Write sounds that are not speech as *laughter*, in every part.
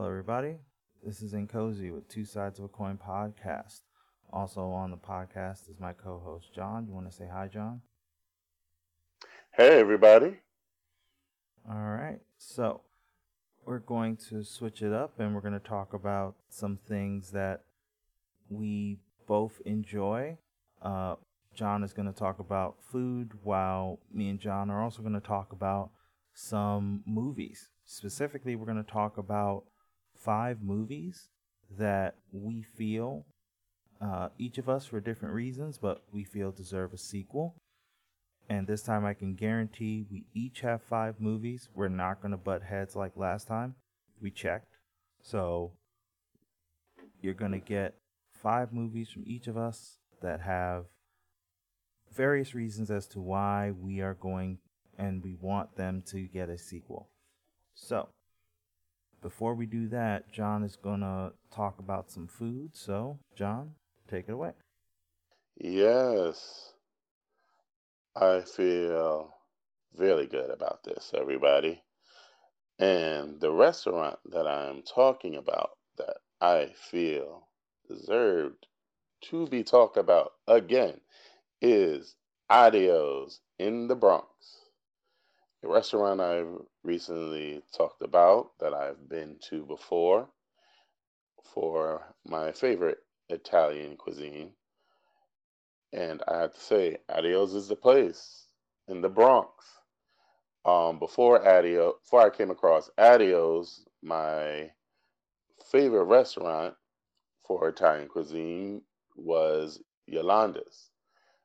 Hello, everybody. This is Nkosi with Two Sides of a Coin podcast. Also on the podcast is my co-host John. You want to say hi, John? Hey, everybody. All right. So we're going to switch it up, and we're going to talk about some things that we both enjoy. Uh, John is going to talk about food, while me and John are also going to talk about some movies. Specifically, we're going to talk about five movies that we feel, uh, each of us for different reasons, but we feel deserve a sequel. And this time I can guarantee we each have five movies. We're not going to butt heads like last time. We checked. So you're going to get five movies from each of us that have various reasons as to why we are going and we want them to get a sequel. So, before we do that, John is going to talk about some food. So, John, take it away. Yes, I feel really good about this, everybody. And the restaurant that I'm talking about that I feel deserved to be talked about again is Addeo's in the Bronx. A restaurant I've recently talked about that I've been to before for my favorite Italian cuisine. And I have to say, Addeo's is the place in the Bronx. Um, before Addeo's, before I came across Addeo's, my favorite restaurant for Italian cuisine was Yolanda's.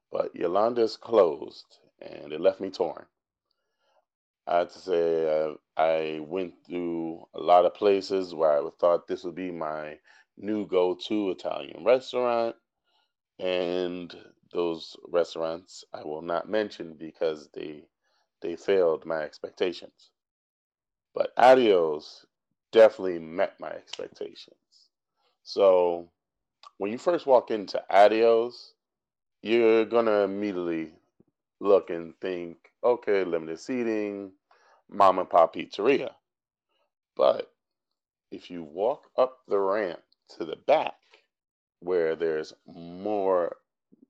But Yolanda's closed and it left me torn. I have to say, uh, I went through a lot of places where I thought this would be my new go to Italian restaurant. And those restaurants I will not mention because they they failed my expectations. But Addeo's definitely met my expectations. So when you first walk into Addeo's, you're gonna immediately look and think, okay, limited seating, mom and pop pizzeria. But if you walk up the ramp to the back, where there's more,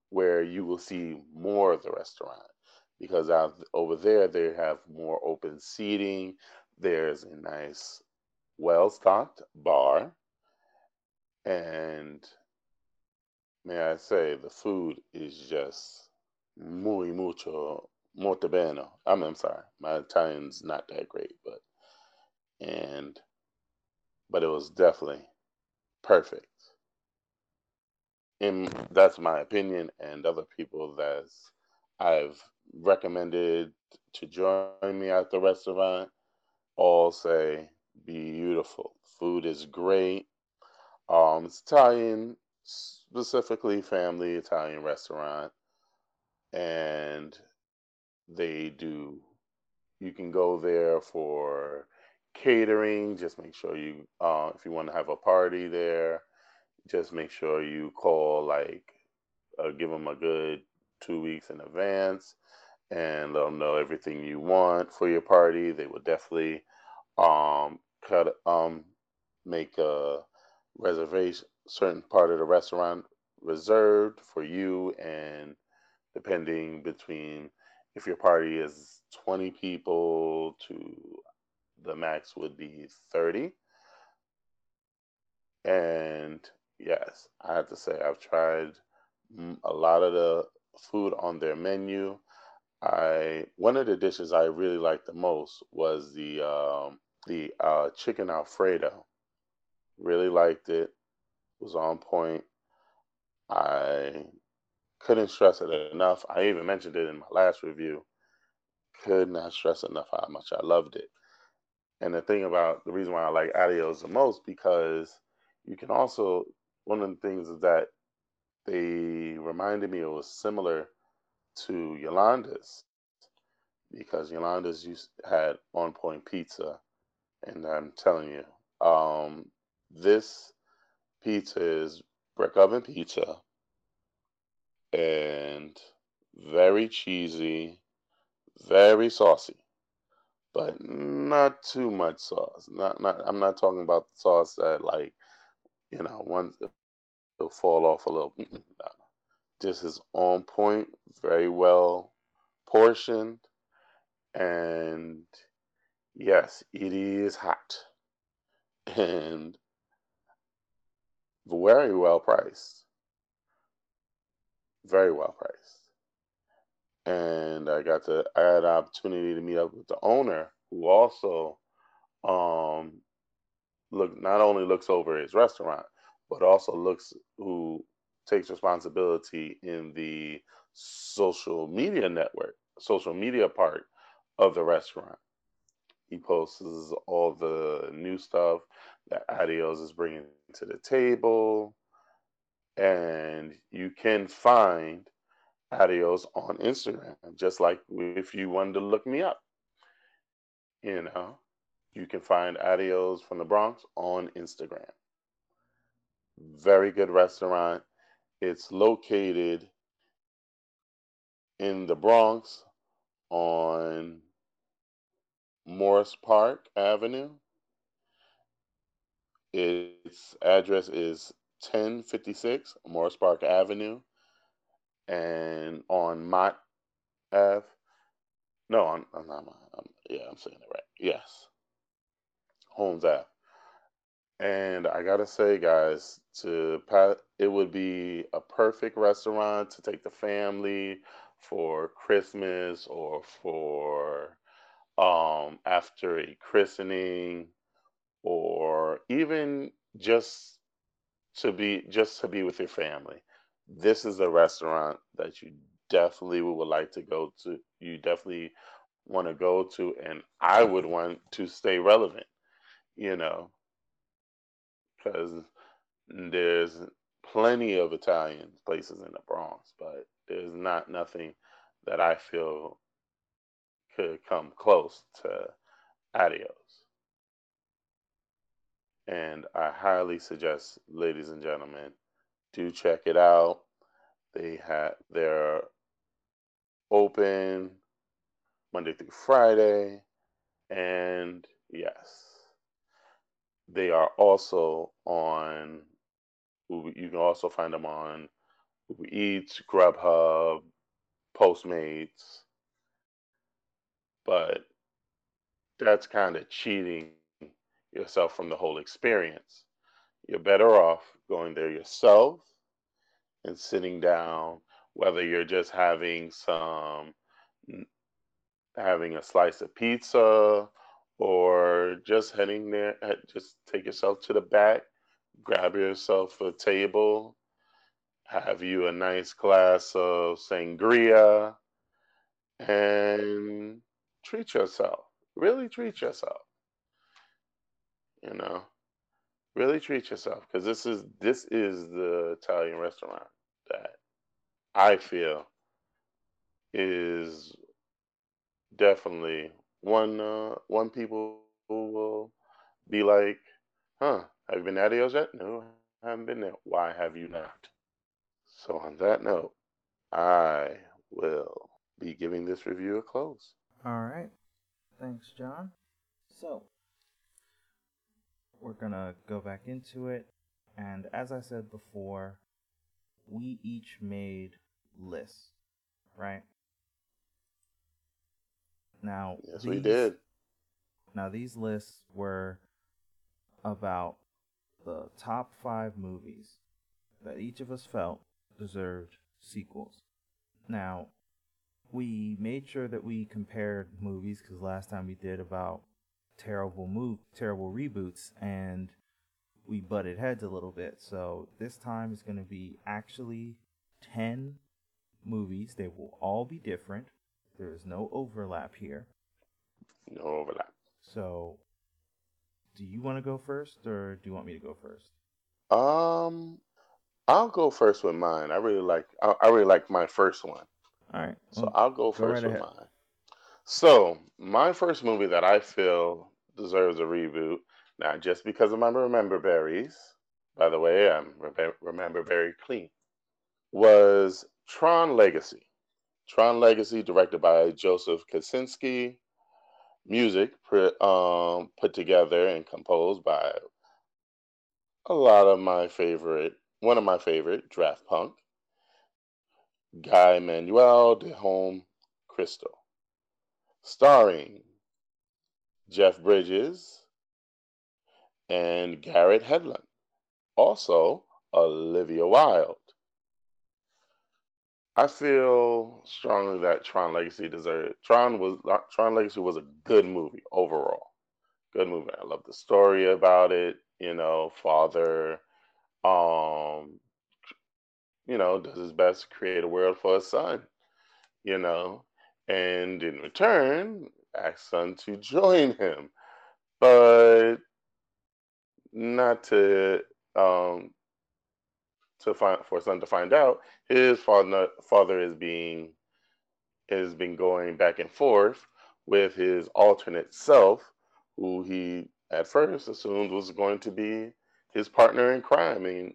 where you will see more of the restaurant, because out over there they have more open seating. There's a nice, well stocked bar and may I say, the food is just muy mucho molto bene. I mean, I'm sorry, my Italian's not that great, but and but it was definitely perfect. And that's my opinion, and other people that I've recommended to join me at the restaurant all say beautiful. Food is great. Um, it's Italian, specifically family Italian restaurant, and they do. You can go there for catering. Just make sure you, uh, if you want to have a party there, just make sure you call like, uh, give them a good two weeks in advance, and let them know everything you want for your party. They will definitely um, cut um, make a reservation, certain part of the restaurant reserved for you, and depending between if your party is 20 people to the max would be 30. And yes, I have to say, I've tried a lot of the food on their menu. I one of the dishes I really liked the most was the um, the uh, chicken alfredo. Really liked it. It was on point. I couldn't stress it enough. I even mentioned it in my last review. Could not stress enough how much I loved it. And the thing about the reason why I like Addeo's the most because you can also one of the things is that they reminded me it was similar to Yolanda's because Yolanda's used had on point pizza, and I'm telling you, um, this pizza is brick oven pizza and very cheesy, very saucy. but not too much sauce. Not not. I'm not talking about sauce that like, you know, once it'll fall off a little. This is on point, very well portioned, and yes, it is hot *laughs* and very well priced. Very well priced. And I got to I had an opportunity to meet up with the owner who also um look not only looks over his restaurant, but also looks who takes responsibility in the social media network, social media part of the restaurant. He posts all the new stuff that Addeo's is bringing to the table. And you can find Addeo's on Instagram, just like if you wanted to look me up. You know, you can find Addeo's from the Bronx on Instagram. Very good restaurant. It's located in the Bronx on Morris Park Avenue. Its address is 1056 Morris Park Avenue and on Mott Ave. No, I'm, not. I'm, yeah, I'm saying it right. Yes, Holmes Ave. And I gotta say, guys, to Pat, it would be a perfect restaurant to take the family for Christmas or for um, after a christening or even just to be just to be with your family this is a restaurant that you definitely would like to go to you definitely want to go to and i would want to stay relevant you know because there's plenty of italian places in the bronx but there's not nothing that i feel could come close to Addeo's. And I highly suggest, ladies and gentlemen, do check it out. They have they're open Monday through Friday, and yes, they are also on. You can also find them on Uber Eats, Grubhub, Postmates, but that's kind of cheating yourself from the whole experience. You're better off going there yourself and sitting down, whether you're just having some, having a slice of pizza or just heading there, just take yourself to the back, grab yourself a table, have you a nice glass of sangria, and treat yourself. Really treat yourself. You know, really treat yourself because this is this is the Italian restaurant that I feel is definitely one uh, one people will be like, huh, have you been at Addeo's yet? No, I haven't been there. Why have you not? So on that note, I will be giving this review a close. All right. Thanks, John. So, we're going to go back into it. And as I said before, we each made lists, right? Now, yes, these, we did. Now, these lists were about the top five movies that each of us felt deserved sequels. Now, we made sure that we compared movies because last time we did about terrible move terrible reboots and we butted heads a little bit. So this time is going to be actually 10 movies. They will all be different. There is no overlap here. No overlap. So do you want to go first or do you want me to go first? Um i'll go first with mine. I really like i, I really like my first one. All right. So I'll go, go first right with mine. So my first movie that I feel deserves a reboot, not just because of my remember berries, by the way, I'm remember very clean, was Tron Legacy. Tron Legacy, directed by Joseph Kosinski, music put, um, put together and composed by a lot of my favorite, one of my favorite, Daft Punk, Guy Manuel de Home Crystal, starring Jeff Bridges and Garrett Hedlund. Also, Olivia Wilde. I feel strongly that Tron Legacy deserved. Tron was Tron Legacy was a good movie overall. Good movie. I love the story about it. You know, father, um, you know, does his best to create a world for his son. You know, and in return, asks son to join him, but not to um to find for son to find out his father father is being has been going back and forth with his alternate self, who he at first assumed was going to be his partner in crime and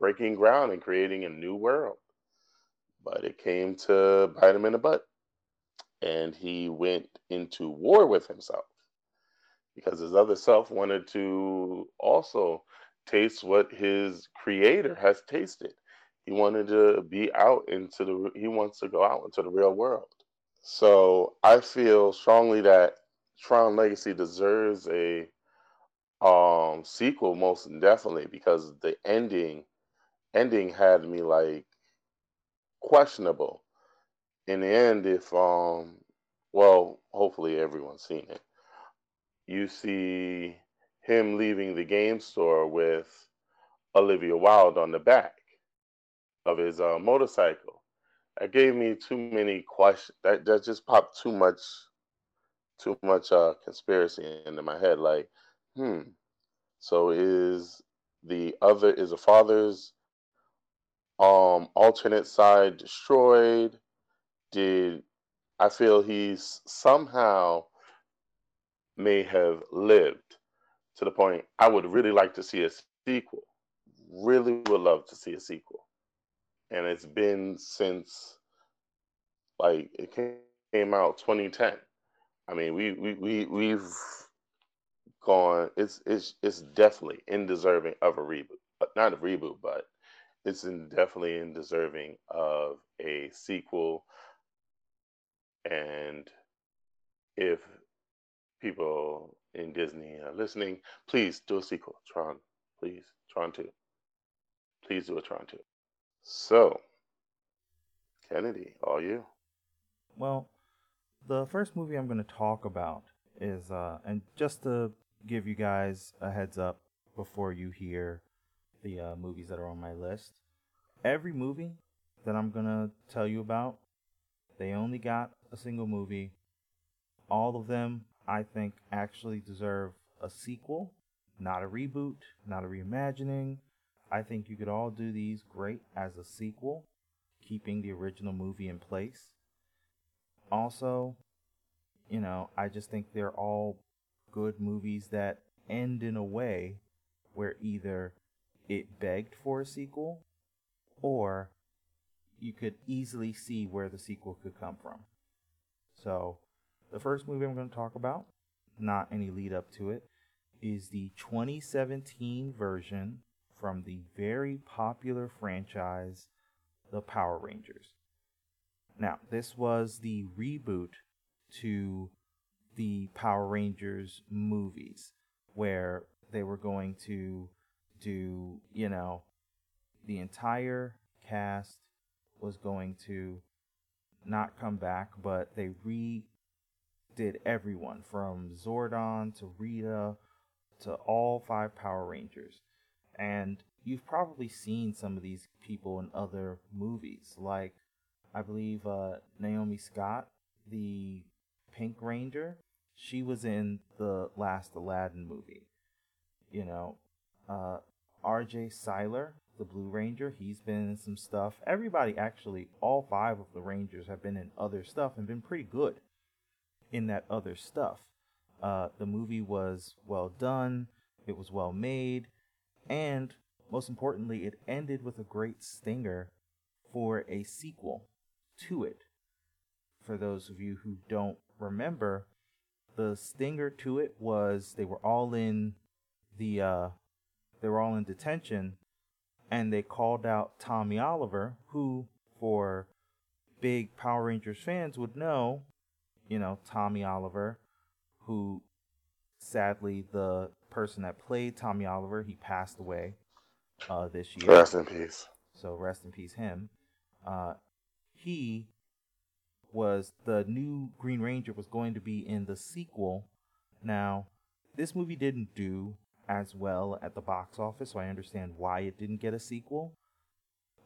breaking ground and creating a new world. But it came to bite him in the butt. And he went into war with himself because his other self wanted to also taste what his creator has tasted. He wanted to be out into the he wants to go out into the real world. So I feel strongly that Tron Legacy deserves a um sequel most definitely because the ending ending had me like questionable. In the end, if um well, hopefully everyone's seen it. You see him leaving the game store with Olivia Wilde on the back of his uh, motorcycle. That gave me too many questions. That that just popped too much, too much uh, conspiracy into my head. Like, hmm. So is the other is the father's um alternate side destroyed? Did I feel he's somehow may have lived to the point I would really like to see a sequel. Really would love to see a sequel. And it's been since like it came out 2010. I mean, we we we we've gone it's it's it's definitely in deserving of a reboot. But not a reboot, but it's in definitely in deserving of a sequel. And if people in Disney are listening, please do a sequel. Tron, please. Tron 2. Please do a Tron 2. So, Kennedy, all you. Well, the first movie I'm going to talk about is, uh, and just to give you guys a heads up before you hear the uh, movies that are on my list, every movie that I'm going to tell you about, they only got a single movie. All of them I think actually deserve a sequel, not a reboot, not a reimagining. I think you could all do these great as a sequel, keeping the original movie in place. Also, you know, I just think they're all good movies that end in a way where either it begged for a sequel or you could easily see where the sequel could come from. So, the first movie I'm going to talk about, not any lead up to it, is the 2017 version from the very popular franchise, The Power Rangers. Now, this was the reboot to the Power Rangers movies, where they were going to do, you know, the entire cast was going to not come back, but they redid everyone from Zordon to Rita to all five Power Rangers. And you've probably seen some of these people in other movies, like I believe uh, Naomi Scott, the Pink Ranger. She was in the last Aladdin movie. You know, uh, R.J. Cyler, the Blue Ranger, he's been in some stuff. Everybody, actually, all five of the Rangers have been in other stuff and been pretty good in that other stuff. Uh, the movie was well done, it was well made, and most importantly, it ended with a great stinger for a sequel to it. For those of you who don't remember, the stinger to it was they were all in the uh, they were all in detention, and they called out Tommy Oliver, who for big Power Rangers fans would know, you know, Tommy Oliver, who sadly the person that played Tommy Oliver he passed away uh, this year. Rest in peace. So rest in peace him. Uh, he was the new Green Ranger was going to be in the sequel. Now, this movie didn't do as well at the box office, so I understand why it didn't get a sequel.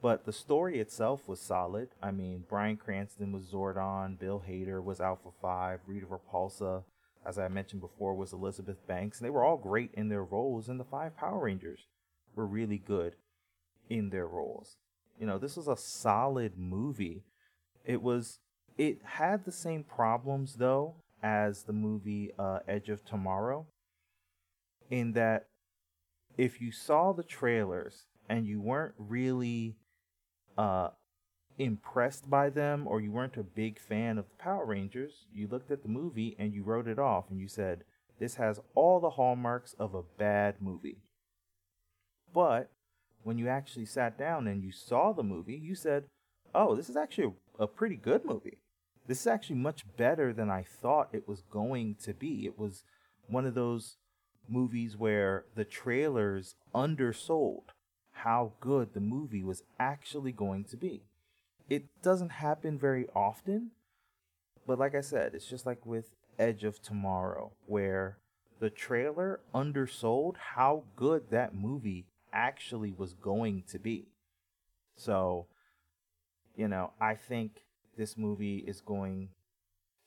But the story itself was solid. I mean, Bryan Cranston was Zordon, Bill Hader was Alpha 5, Rita Repulsa, as I mentioned before, was Elizabeth Banks. And they were all great in their roles, and the five Power Rangers were really good in their roles. You know, this was a solid movie. It was it had the same problems though as the movie uh, Edge of Tomorrow in that if you saw the trailers and you weren't really uh, impressed by them or you weren't a big fan of the Power Rangers, you looked at the movie and you wrote it off and you said, This has all the hallmarks of a bad movie. But when you actually sat down and you saw the movie, you said, Oh, this is actually a, pretty good movie. This is actually much better than I thought it was going to be. It was one of those movies where the trailers undersold how good the movie was actually going to be. It doesn't happen very often, but like I said, it's just like with Edge of Tomorrow, where the trailer undersold how good that movie actually was going to be. So, you know, I think this movie is going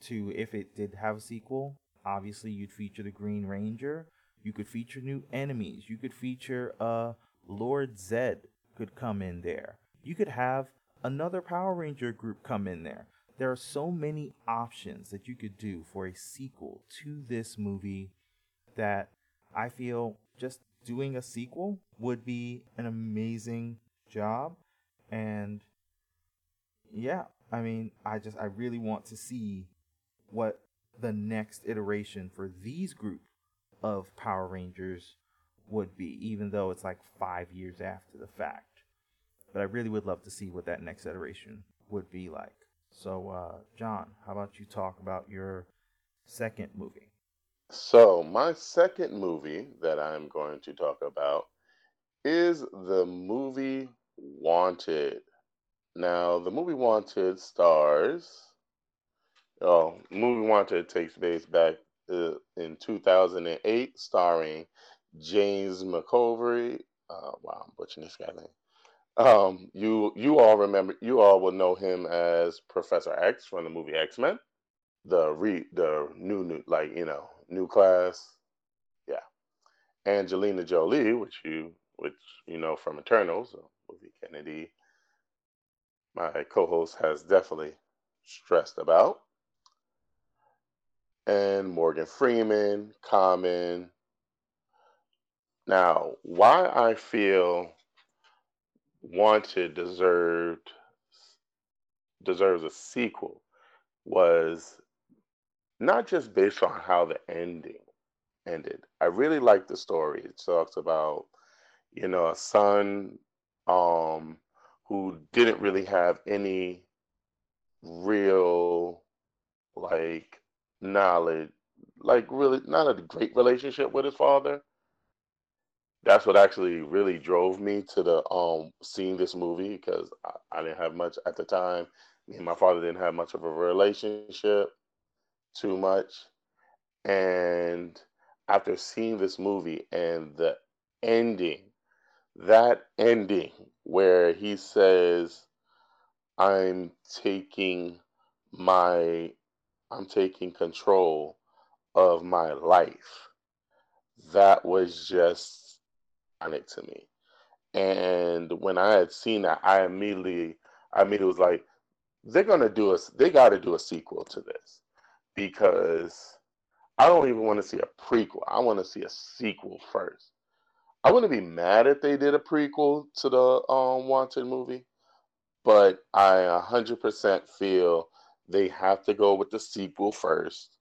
to, if it did have a sequel, obviously you'd feature the Green Ranger. You could feature new enemies. You could feature uh Lord Zed could come in there. You could have another Power Ranger group come in there. There are so many options that you could do for a sequel to this movie that I feel just doing a sequel would be an amazing job. And yeah, I mean, I just, I really want to see what the next iteration for these group of Power Rangers would be, even though it's like five years after the fact. But I really would love to see what that next iteration would be like. So, uh, John, how about you talk about your second movie? So, my second movie that I'm going to talk about is the movie Wanted. Now, the movie Wanted stars. Oh, movie Wanted takes place back uh, in 2008, starring James McAvoy. Uh, wow, I'm butchering this guy's name. Um, you you all remember you all will know him as Professor X from the movie X Men, the re the new new like you know new class, yeah. Angelina Jolie, which you which you know from Eternals, movie Kennedy, my co-host has definitely stressed about, and Morgan Freeman, Common. Now, why I feel wanted deserved deserves a sequel was not just based on how the ending ended. I really like the story. It talks about, you know, a son um who didn't really have any real like knowledge, like really not a great relationship with his father that's what actually really drove me to the um seeing this movie because I, I, didn't have much at the time. Me and my father didn't have much of a relationship, too much. And after seeing this movie and the ending, that ending where he says, I'm taking my I'm taking control of my life. That was just iconic to me. And when I had seen that, I immediately, I immediately was like, they're gonna do a, they got to do a sequel to this because I don't even want to see a prequel. I want to see a sequel first. I wouldn't be mad if they did a prequel to the um, Wanted movie, but I 100% feel they have to go with the sequel first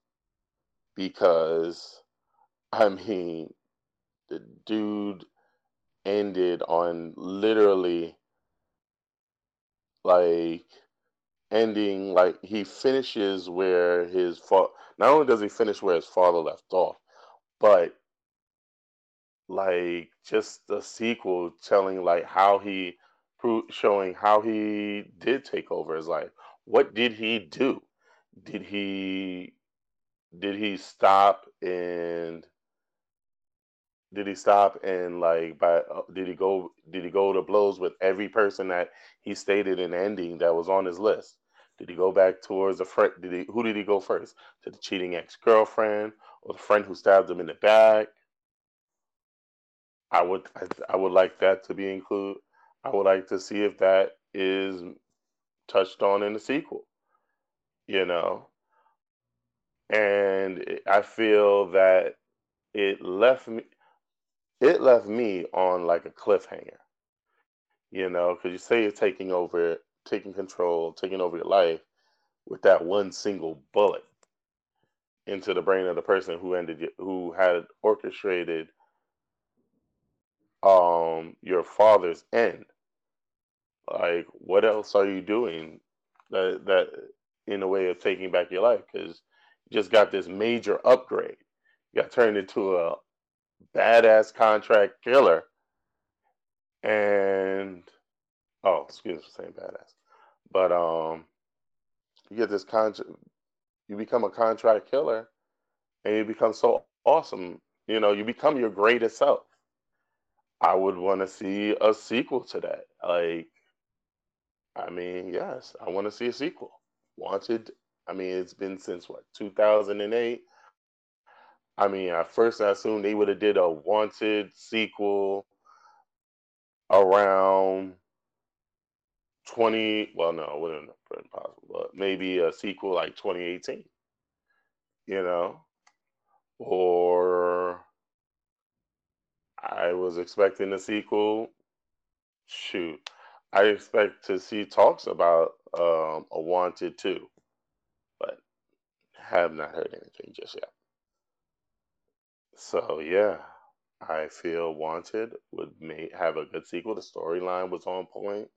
because I mean, the dude ended on literally like ending like he finishes where his father not only does he finish where his father left off, but like just the sequel telling like how he showing how he did take over his life. What did he do? Did he did he stop and did he stop and like by uh, did he go did he go to blows with every person that he stated in ending that was on his list? Did he go back towards the friend did he who did he go first? To the cheating ex-girlfriend or the friend who stabbed him in the back? I would i, I would like that to be included i would like to see if that is touched on in the sequel you know and i feel that it left me it left me on like a cliffhanger, you know, because you say you're taking over, taking control, taking over your life with that one single bullet into the brain of the person who ended, who had orchestrated um your father's end. Like, what else are you doing that that in a way of taking back your life? Because you just got this major upgrade. You got turned into a badass contract killer. And oh, excuse me for saying badass. But um you get this contract you become a contract killer and you become so awesome. You know, you become your greatest self. I would want to see a sequel to that. Like, I mean, yes, I want to see a sequel. Wanted, I mean, it's been since what, 2008? I mean, at first I assumed they would have did a Wanted sequel around 20. Well, no, it wouldn't have been possible, but maybe a sequel like 2018. You know, or I was expecting a sequel. Shoot, I expect to see talks about um, a Wanted too, but have not heard anything just yet. So yeah, I feel Wanted would may have a good sequel. The storyline was on point.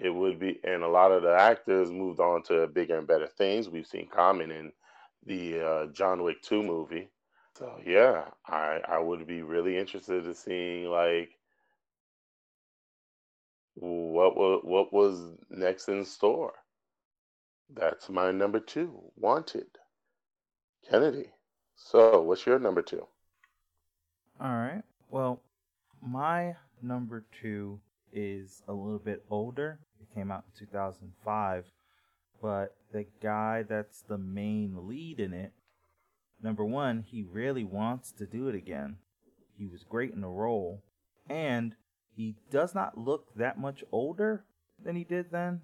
It would be, and a lot of the actors moved on to bigger and better things. We've seen Common in the uh, John Wick Two movie. So yeah, I I would be really interested in seeing like what was what was next in store. That's my number two, Wanted. Kennedy. So, what's your number two? All right. Well, my number two is a little bit older. It came out in 2005, but the guy that's the main lead in it, number one, he really wants to do it again. He was great in the role, and he does not look that much older than he did then.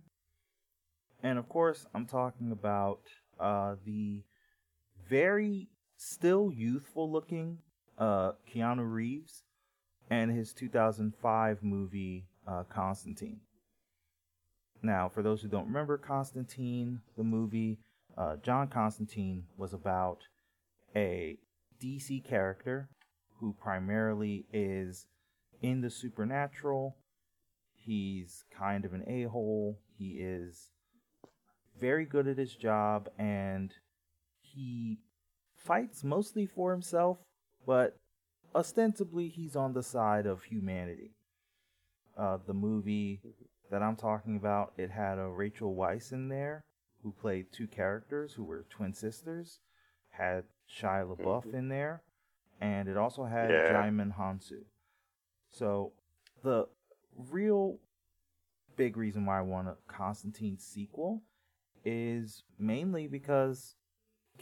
And of course, I'm talking about uh, the very still youthful looking uh, Keanu Reeves and his 2005 movie uh, Constantine. Now, for those who don't remember Constantine, the movie, uh, John Constantine was about a DC character who primarily is in the supernatural. He's kind of an a hole. He is very good at his job and he fights mostly for himself, but ostensibly he's on the side of humanity. Uh, the movie that I'm talking about, it had a Rachel Weisz in there who played two characters who were twin sisters, had Shia LaBeouf mm-hmm. in there, and it also had yeah. Djimon Hounsou. So the real big reason why I want a Constantine sequel is mainly because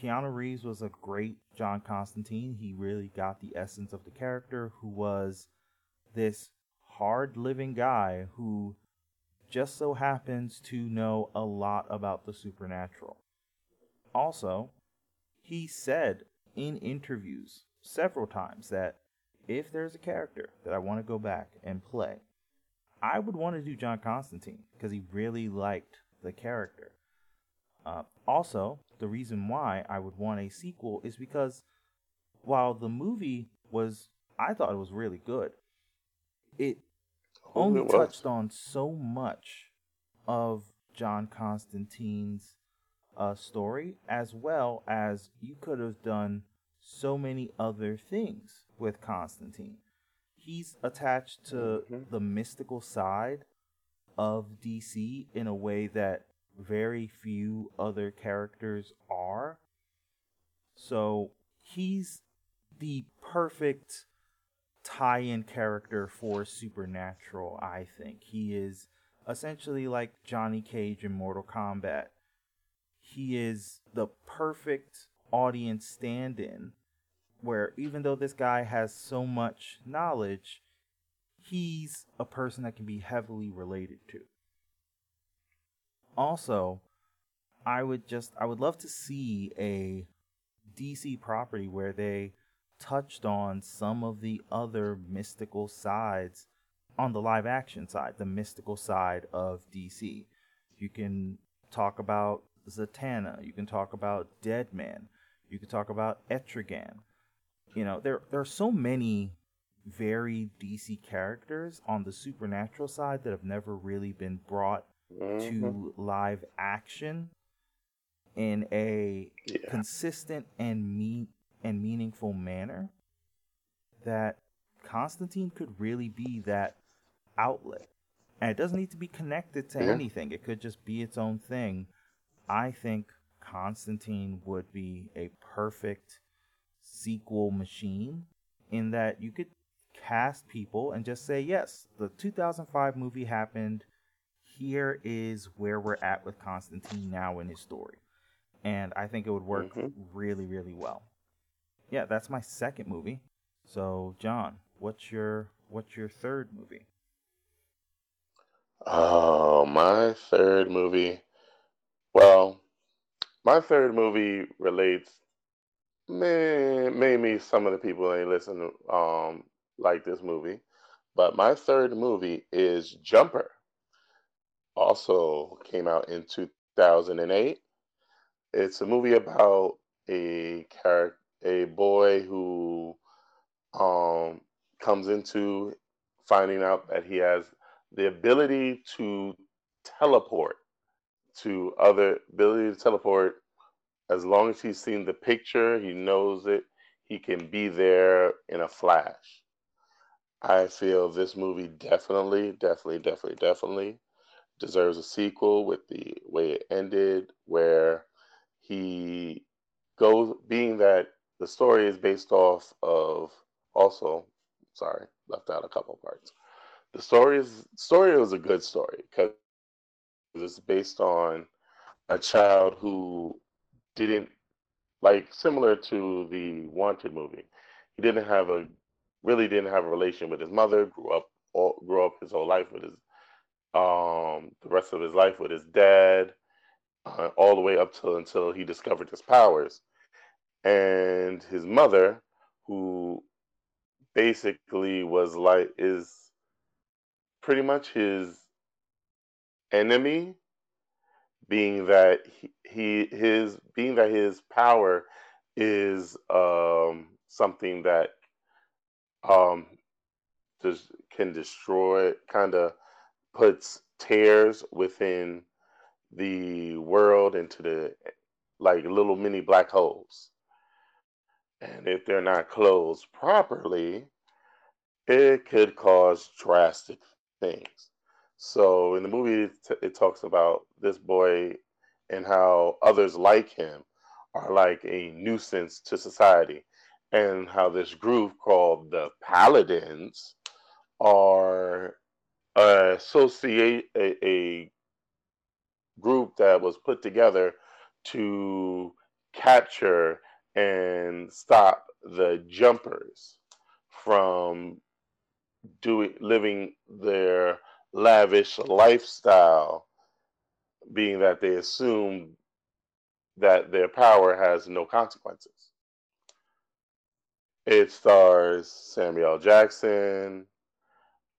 Keanu Reeves was a great John Constantine. He really got the essence of the character, who was this hard living guy who just so happens to know a lot about the supernatural. Also, he said in interviews several times that if there's a character that I want to go back and play, I would want to do John Constantine because he really liked the character. Uh, also, the reason why I would want a sequel is because while the movie was, I thought it was really good, it only it touched on so much of John Constantine's uh, story, as well as you could have done so many other things with Constantine. He's attached to Mhm. the mystical side of DC in a way that very few other characters are. So he's the perfect tie in character for Supernatural, I think. He is essentially like Johnny Cage in Mortal Kombat. He is the perfect audience stand in, where even though this guy has so much knowledge, he's a person that can be heavily related to. Also, I would just I would love to see a DC property where they touched on some of the other mystical sides on the live action side, the mystical side of DC. You can talk about Zatanna, you can talk about Deadman, you can talk about Etrigan. You know, there there are so many very DC characters on the supernatural side that have never really been brought Mhm. to live action in a Yeah. consistent and mean and meaningful manner that Constantine could really be that outlet. And it doesn't need to be connected to Yeah. anything. It could just be its own thing. I think Constantine would be a perfect sequel machine in that you could cast people and just say, yes, the 2005 movie happened. Here is where we're at with Constantine now in his story. And I think it would work Mhm. really, really well. Yeah, that's my second movie. So, John, what's your what's your third movie? Oh, my third movie. Well, my third movie relates. May, maybe some of the people ain't listen to, um like this movie, but my third movie is Jumper. Also came out in 2008. It's a movie about a character, a boy who um comes into finding out that he has the ability to teleport to other ability to teleport as long as he's seen the picture he knows it he can be there in a flash. I feel this movie definitely definitely definitely definitely deserves a sequel with the way it ended where he goes being that the story is based off of also sorry left out a couple parts. The story is story was a good story because it's based on a child who didn't like similar to the wanted movie. He didn't have a really didn't have a relation with his mother grew up all, grew up his whole life with his um the rest of his life with his dad uh, all the way up till until he discovered his powers. And his mother who basically was like is pretty much his enemy being that he, his being that his power is um something that um just can destroy kind of puts tears within the world into the like little mini black holes. And if they're not closed properly it could cause drastic things so in the movie it, it talks about this boy and how others like him are like a nuisance to society and how this group called the paladins are associate a, a group that was put together to capture and stop the jumpers from doing living their lavish lifestyle being that they assume that their power has no consequences. It stars samuel jackson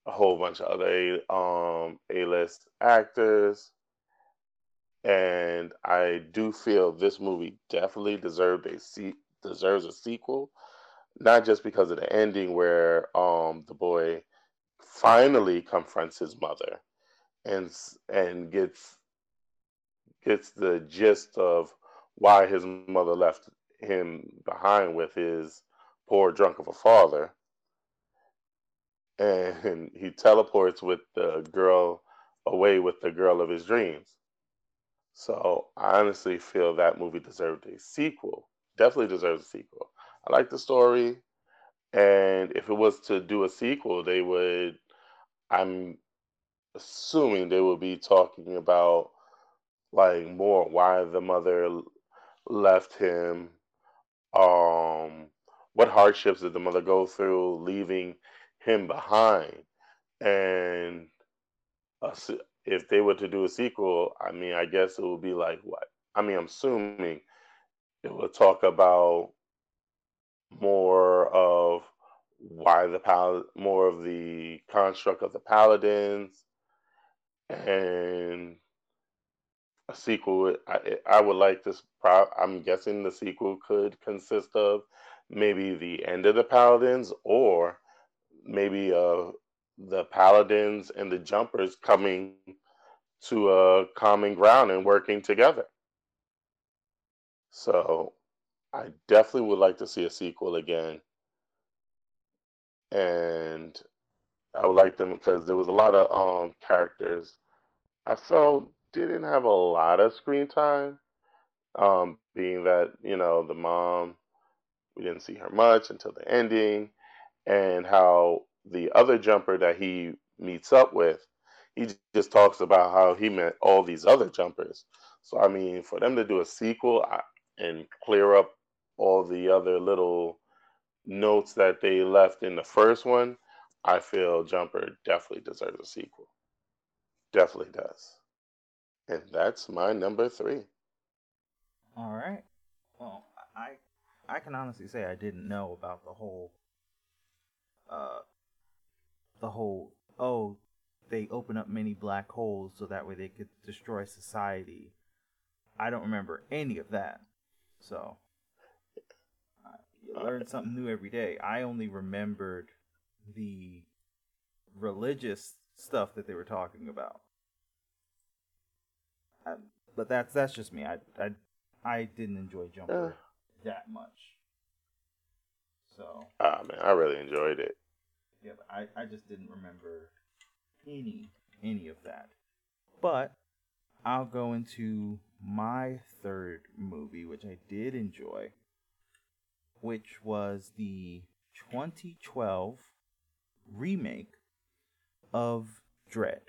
a whole bunch of other A- um, A-list actors. And I do feel this movie definitely deserved a se- deserves a sequel, not just because of the ending where um the boy finally confronts his mother and and gets gets the gist of why his mother left him behind with his poor drunk of a father and he teleports with the girl away with the girl of his dreams. So I honestly feel that movie deserved a sequel. Definitely deserves a sequel. I like the story, and if it was to do a sequel, they would. I'm assuming they will be talking about like more why the mother left him, um, what hardships did the mother go through leaving him behind. And if they were to do a sequel, I mean, I guess it would be like what? I mean, I'm assuming it would talk about more of why the pal more of the construct of the paladins and a sequel I, I would like this pro i'm guessing the sequel could consist of maybe the end of the paladins or maybe uh, the paladins and the jumpers coming to a common ground and working together. So I definitely would like to see a sequel again. And I would like them because there was a lot of um, characters I felt didn't have a lot of screen time. Um, being that, you know, the mom, we didn't see her much until the ending and how the other jumper that he meets up with, he just talks about how he met all these other jumpers. So I mean, for them to do a sequel and clear up all the other little notes that they left in the first one, I feel Jumper definitely deserves a sequel. Definitely does. And that's my number three. All right. Well, I I can honestly say I didn't know about the whole uh, the whole oh they open up many black holes so that way they could destroy society. I don't remember any of that. So learn something new every day. I only remembered the religious stuff that they were talking about. I, but that's that's just me. I I I didn't enjoy Jumper that much. So. Ah man, I really enjoyed it. Yeah, but I, I just didn't remember any any of that. But I'll go into my third movie, which I did enjoy, which was the 2012 remake of Dredd.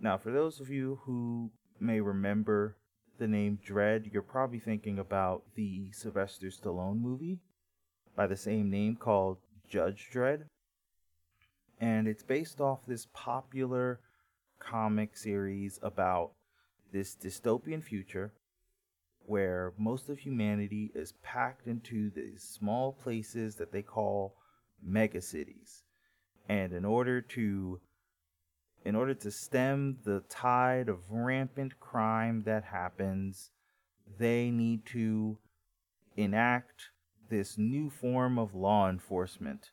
Now, for those of you who may remember the name Dredd, you're probably thinking about the Sylvester Stallone movie by the same name called Judge Dredd. And it's based off this popular comic series about this dystopian future where most of humanity is packed into these small places that they call megacities. And in order to in order to stem the tide of rampant crime that happens, they need to enact this new form of law enforcement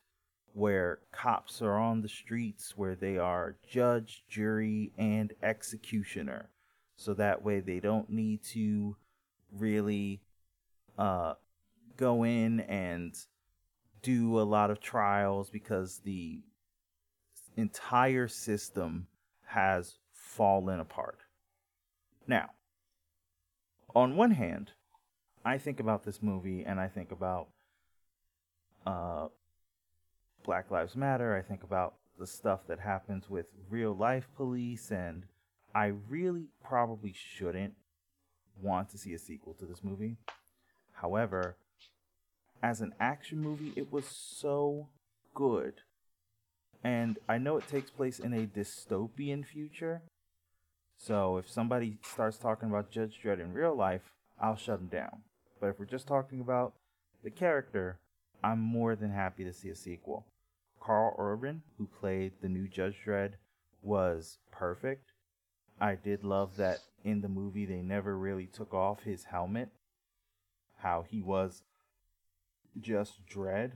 where cops are on the streets where they are judge, jury, and executioner. So that way they don't need to really uh, go in and do a lot of trials because the entire system has fallen apart. Now, on one hand, I think about this movie and I think about uh, Black Lives Matter. I think about the stuff that happens with real life police, and I really probably shouldn't want to see a sequel to this movie. However, as an action movie, it was so good. And I know it takes place in a dystopian future. So if somebody starts talking about Judge Dredd in real life, I'll shut them down. But if we're just talking about the character, I'm more than happy to see a sequel. Karl Urban, who played the new Judge Dredd, was perfect. I did love that in the movie they never really took off his helmet. How he was just Dredd.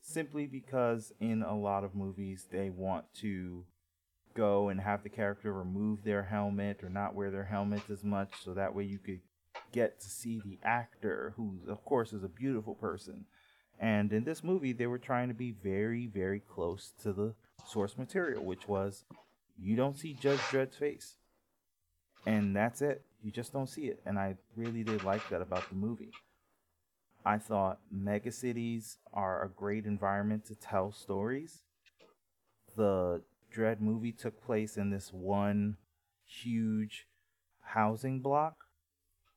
Simply because in a lot of movies they want to go and have the character remove their helmet or not wear their helmet as much so that way you could get to see the actor who of course is a beautiful person and in this movie they were trying to be very very close to the source material which was you don't see judge dredd's face. And that's it. You just don't see it. And i really did like that about the movie. I thought megacities are a great environment to tell stories. The Dredd movie took place in this one huge housing block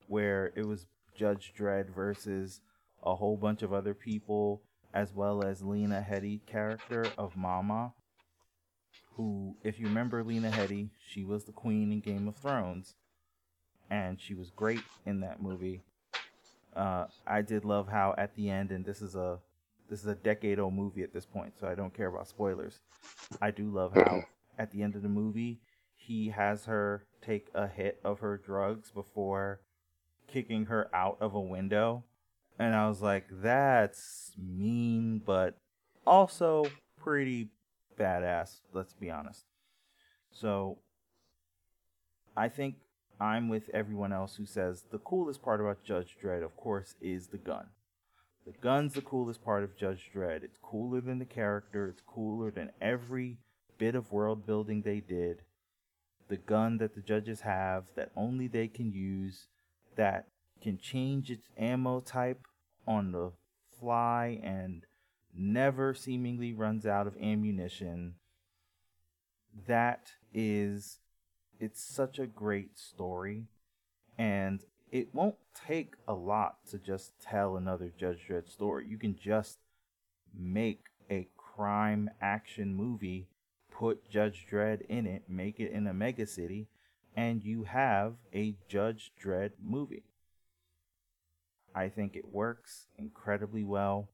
where it was Judge Dredd versus a whole bunch of other people, as well as Lena Headey character of Mama, who, if you remember Lena Headey, she was the queen in Game of Thrones, and she was great in that movie. Uh, I did love how at the end, and this is a this is a decade old movie at this point, so I don't care about spoilers. I do love how at the end of the movie he has her take a hit of her drugs before kicking her out of a window. And I was like, that's mean, but also pretty badass, let's be honest. So I think I'm with everyone else who says the coolest part about Judge Dredd, of course, is the gun. The gun's the coolest part of Judge Dredd. It's cooler than the character, it's cooler than every bit of world building they did. The gun that the judges have that only they can use, that can change its ammo type on the fly and never seemingly runs out of ammunition. That is, it's such a great story. And it won't take a lot to just tell another Judge Dredd story. You can just make a crime action movie, put Judge Dredd in it, make it in a mega city, and you have a Judge Dredd movie. I think it works incredibly well.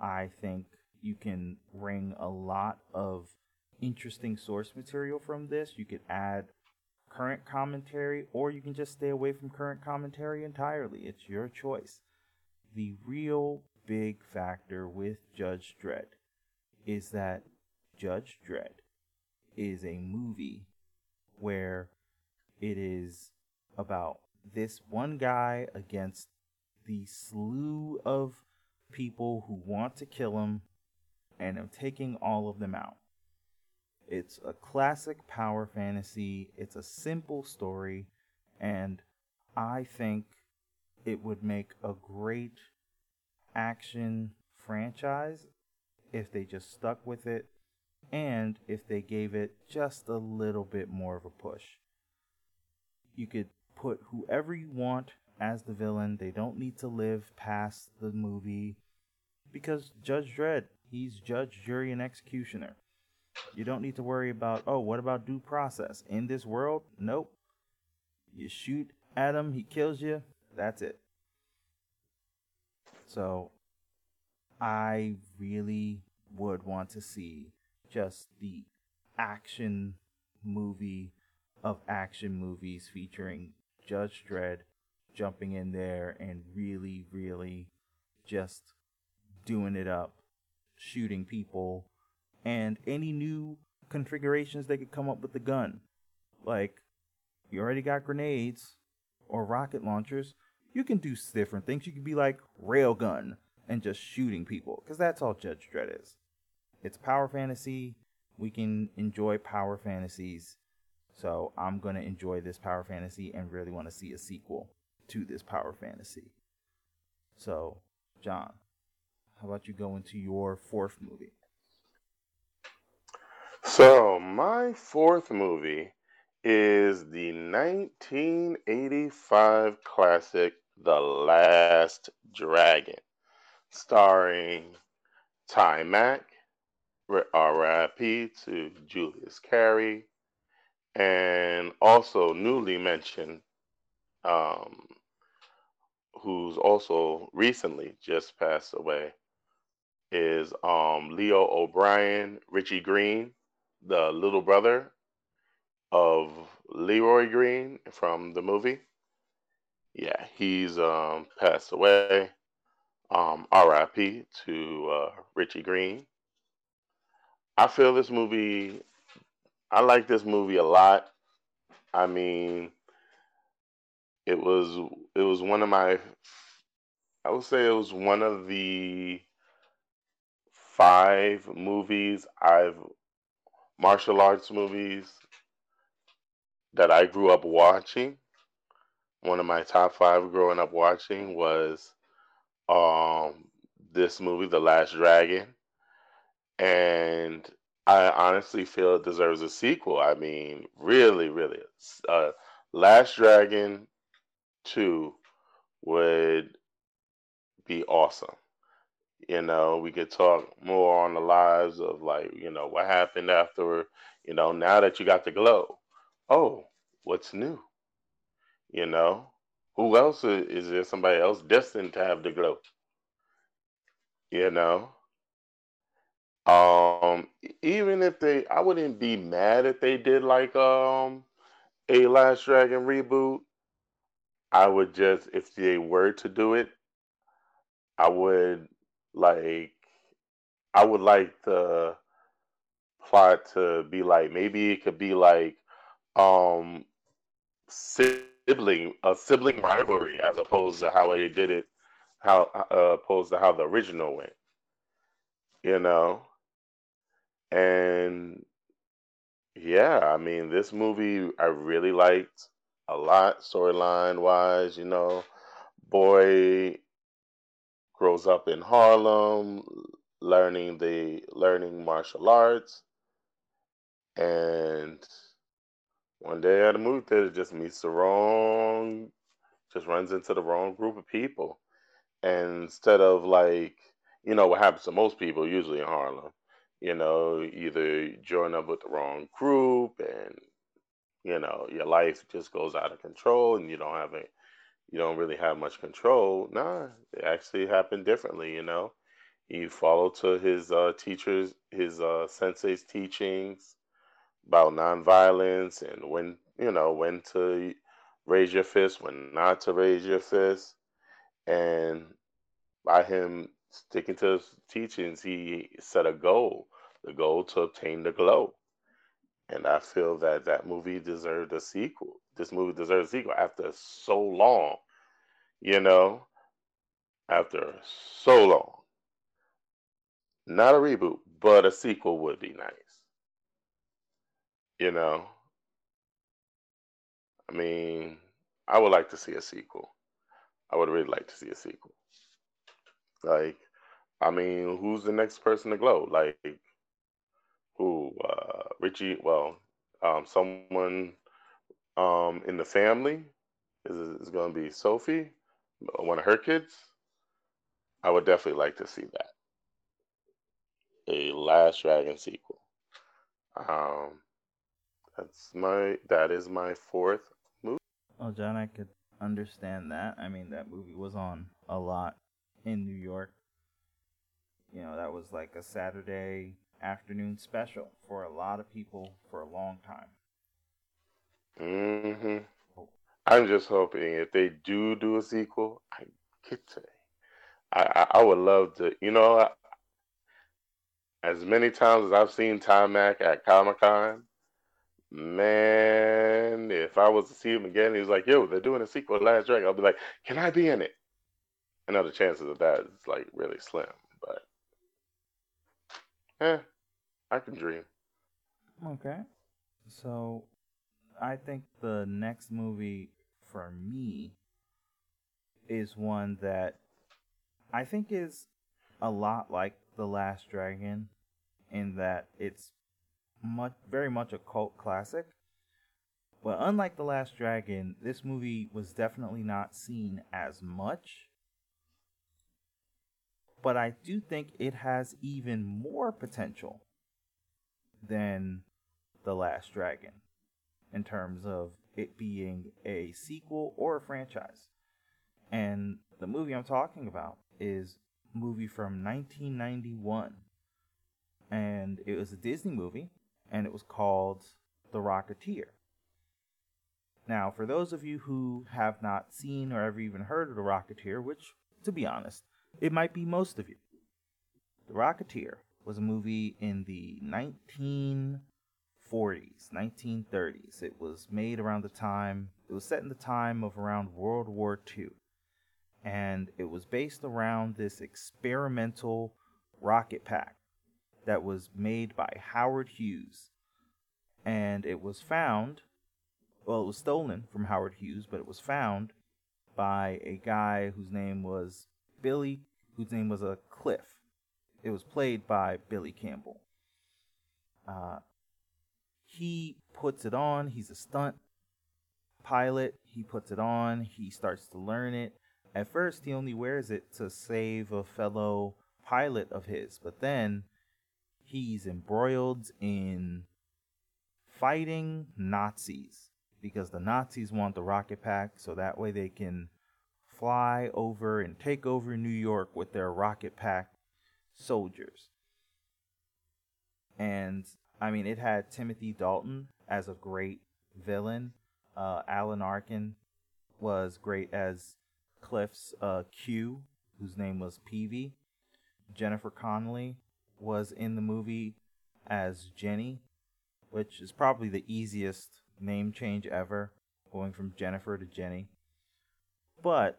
I think you can wring a lot of interesting source material from this. You could add current commentary, or you can just stay away from current commentary entirely. It's your choice. The real big factor with Judge Dredd is that Judge Dredd is a movie where it is about this one guy against the slew of people who want to kill him and I'm taking all of them out. It's a classic power fantasy. It's a simple story, and I think it would make a great action franchise if they just stuck with it and if they gave it just a little bit more of a push. You could put whoever you want as the villain. They don't need to live past the movie because Judge Dredd, he's judge, jury, and executioner. You don't need to worry about, oh, what about due process? In this world, nope. You shoot at him, he kills you, that's it. So, I really would want to see just the action movie of action movies featuring Judge Dredd jumping in there and really, really just doing it up, shooting people, and any new configurations they could come up with the gun. Like, you already got grenades or rocket launchers. You can do different things. You could be like railgun and just shooting people, because that's all Judge Dredd is. It's power fantasy. We can enjoy power fantasies. So I'm going to enjoy this power fantasy and really want to see a sequel to this power fantasy. So, John, how about you go into your fourth movie? So, my fourth movie is the 1985 classic The Last Dragon, starring Taimak, RIP to Julius Carry, and also newly mentioned, um, who's also recently just passed away, is um, Leo O'Brien, Richie Green, the little brother of Leroy Green from the movie. Yeah, he's um, passed away. Um, R.I.P. to uh, Richie Green. I feel this movie. I like this movie a lot. I mean, it was it was one of my. I would say it was one of the five movies I've martial arts movies that I grew up watching. One of my top five growing up watching was um, this movie, The Last Dragon, and I honestly feel it deserves a sequel. I mean, really, really, uh, Last Dragon Two would be awesome. You know, we could talk more on the lives of like, you know, what happened after, you know, now that you got the glow. Oh, what's new? You know, who else is, is there somebody else destined to have the glow? You know? Um even if they I wouldn't be mad if they did like um a Last Dragon reboot. I would just if they were to do it, I would like I would like the plot to be like maybe it could be like um sibling a sibling rivalry as opposed to how they did it how uh, opposed to how the original went you know? And yeah i mean this movie i really liked a lot storyline wise you know. Boy grows up in harlem learning the learning martial arts. And one day at a movie theater just meets the wrong just runs into the wrong group of people. And instead of like you know what happens to most people usually in harlem you know either join up with the wrong group and you know your life just goes out of control and you don't have a you don't really have much control. Nah it actually happened differently you know? He followed to his uh teachers his uh sensei's teachings about nonviolence and when you know when to raise your fist, when not to raise your fist, and by him sticking to his teachings, he set a goal, the goal to obtain the glow. And I feel that that movie deserved a sequel. This movie deserves a sequel after so long, you know, after so long. Not a reboot, but a sequel would be nice. You know, I mean, I would like to see a sequel. I would really like to see a sequel. Like, I mean, who's the next person to glow? Like, who? Uh, Richie? Well, um, someone um, in the family is is going to be Sophie, one of her kids. I would definitely like to see that. A Last Dragon sequel. Um, that's my that is my fourth movie. Oh, John, I could understand that. I mean, that movie was on a lot in New York. You know, that was like a Saturday afternoon special for a lot of people for a long time. hmm I'm just hoping if they do do a sequel, I get to. I, I I would love to. You know, as many times as I've seen Taimak at Comic Con, Man, if I was to see him again, he's like, "Yo, they're doing a sequel to Last Dragon." I'll be like, "Can I be in it?" I know the chances of that is like really slim, eh, I can dream. Okay, so I think the next movie for me is one that I think is a lot like The Last Dragon in that it's much, very much a cult classic. But unlike The Last Dragon, this movie was definitely not seen as much. But I do think it has even more potential than The Last Dragon in terms of it being a sequel or a franchise. And the movie I'm talking about is a movie from 1991. And it was a Disney movie and it was called The Rocketeer. Now, for those of you who have not seen or ever even heard of The Rocketeer, which, to be honest, it might be most of you, The Rocketeer was a movie in the 1940s, 1930s. It was made around the time, it was set in the time of around World War II. And it was based around this experimental rocket pack that was made by Howard Hughes. And it was found well, it was stolen from Howard Hughes, but it was found by a guy whose name was Billy, whose name was a uh, Cliff. It was played by Billy Campbell. Uh, he puts it on. He's a stunt pilot. He puts it on. He starts to learn it. At first, he only wears it to save a fellow pilot of his, but then he's embroiled in fighting Nazis because the Nazis want the rocket pack so that way they can fly over and take over New York with their rocket pack soldiers. And I mean, it had Timothy Dalton as a great villain. Uh, Alan Arkin was great as Cliff's uh, Q, whose name was Peevy. Jennifer Connelly was in the movie as Jenny, which is probably the easiest name change ever, going from Jennifer to Jenny. But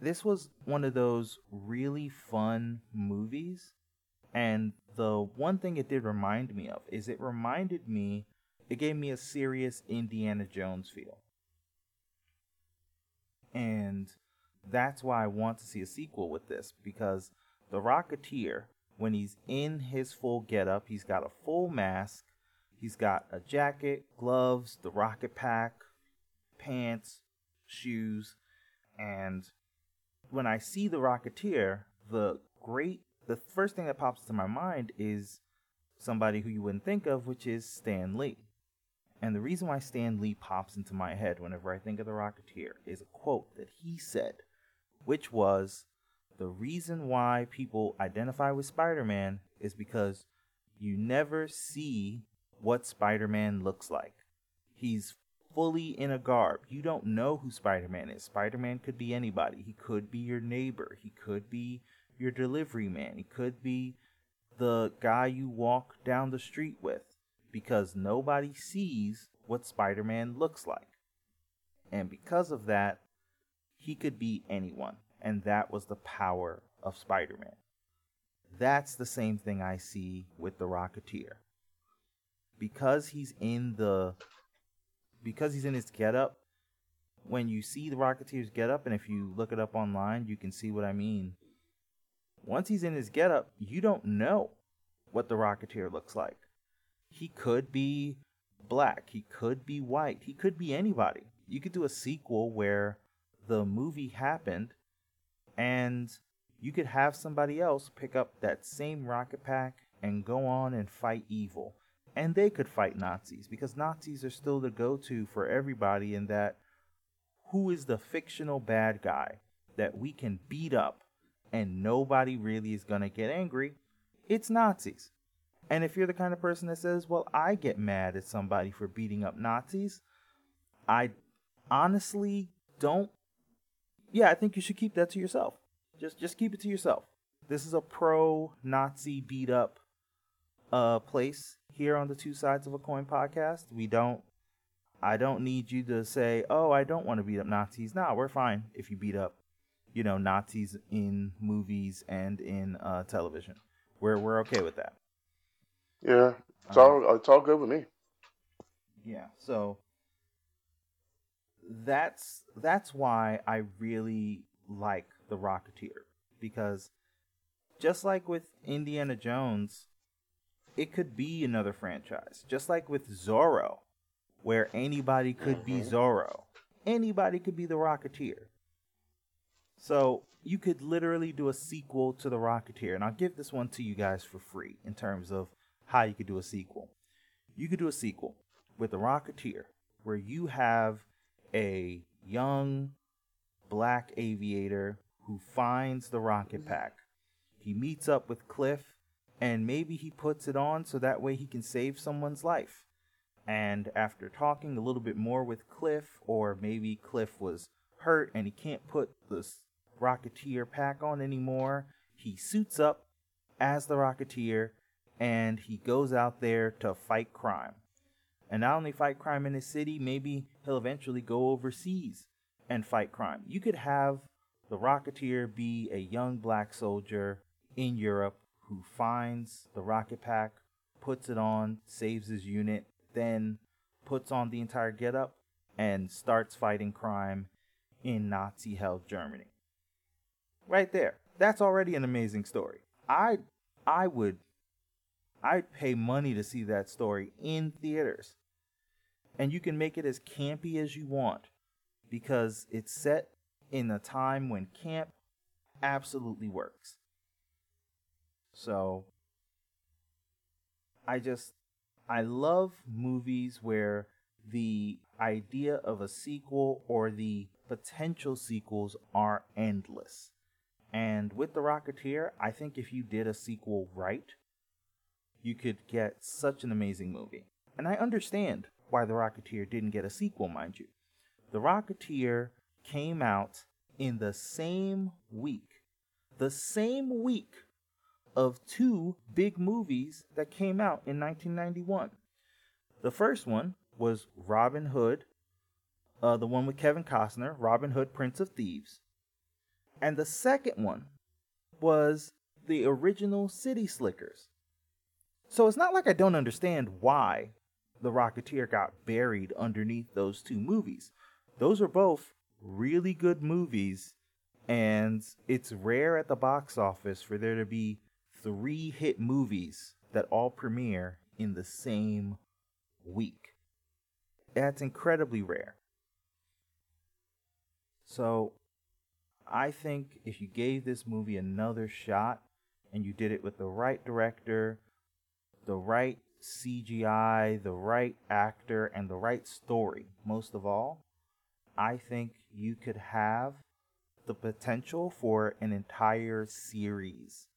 this was one of those really fun movies. And the one thing it did remind me of is it reminded me, it gave me a serious Indiana Jones feel. And that's why I want to see a sequel with this because the Rocketeer, when he's in his full getup, he's got a full mask, He's got a jacket, gloves, the rocket pack, pants, shoes, and when I see the Rocketeer, the great the first thing that pops to my mind is somebody who you wouldn't think of, which is Stan Lee. And the reason why Stan Lee pops into my head whenever I think of the Rocketeer is a quote that he said, which was the reason why people identify with Spider Man is because you never see what Spider Man looks like. He's fully in a garb. You don't know who Spider Man is. Spider Man could be anybody. He could be your neighbor. He could be your delivery man. He could be the guy you walk down the street with because nobody sees what Spider Man looks like. And because of that, he could be anyone. And that was the power of Spider Man. That's the same thing I see with the Rocketeer because he's in the because he's in his getup. When you see the Rocketeer's getup, and if you look it up online, you can see what I mean. Once he's in his getup, you don't know what the Rocketeer looks like. He could be black. He could be white. He could be anybody. You could do a sequel where the movie happened and you could have somebody else pick up that same rocket pack and go on and fight evil and they could fight Nazis because Nazis are still the go to for everybody in that who is the fictional bad guy that we can beat up and nobody really is going to get angry? It's Nazis. And if you're the kind of person that says, well, I get mad at somebody for beating up Nazis, I honestly don't. Yeah, I think you should keep that to yourself. Just, just keep it to yourself. This is a pro Nazi beat up uh, place here on the Two Sides of a Coin podcast. We don't I don't need you to say, "Oh, I don't want to beat up Nazis." Nah, we're fine if you beat up, you know, Nazis in movies and in uh, television. We're we're okay with that. Yeah, it's all um, it's all good with me. Yeah, so that's that's why I really like the Rocketeer because just like with Indiana Jones, it could be another franchise, just like with Zorro, where anybody could be mm-hmm. Zorro, anybody could be the Rocketeer. So you could literally do a sequel to the Rocketeer, and I'll give this one to you guys for free in terms of how you could do a sequel. You could do a sequel with the Rocketeer, where you have a young black aviator who finds the rocket pack. He meets up with Cliff and maybe he puts it on so that way he can save someone's life. And after talking a little bit more with Cliff, or maybe Cliff was hurt and he can't put the Rocketeer pack on anymore, he suits up as the Rocketeer and he goes out there to fight crime. And not only fight crime in his city, maybe he'll eventually go overseas and fight crime. You could have the Rocketeer be a young black soldier in Europe who finds the rocket pack, puts it on, saves his unit, then puts on the entire getup and starts fighting crime in Nazi held Germany. Right there. That's already an amazing story. I I would I'd pay money to see that story in theaters. And you can make it as campy as you want because it's set in a time when camp absolutely works. So I just I love movies where the idea of a sequel or the potential sequels are endless. And with The Rocketeer, I think if you did a sequel right, you could get such an amazing movie. And I understand why The Rocketeer didn't get a sequel, mind you. The Rocketeer came out in the same week, the same week of two big movies that came out in 1991. The first one was Robin Hood, uh, the one with Kevin Costner, Robin Hood, Prince of Thieves. And the second one was the original City Slickers. So it's not like I don't understand why The Rocketeer got buried underneath those two movies. Those are both really good movies, and it's rare at the box office for there to be three hit movies that all premiere in the same week. That's incredibly rare. So, I think if you gave this movie another shot and you did it with the right director, the right CGI, the right actor, and the right story, most of all, I think you could have the potential for an entire series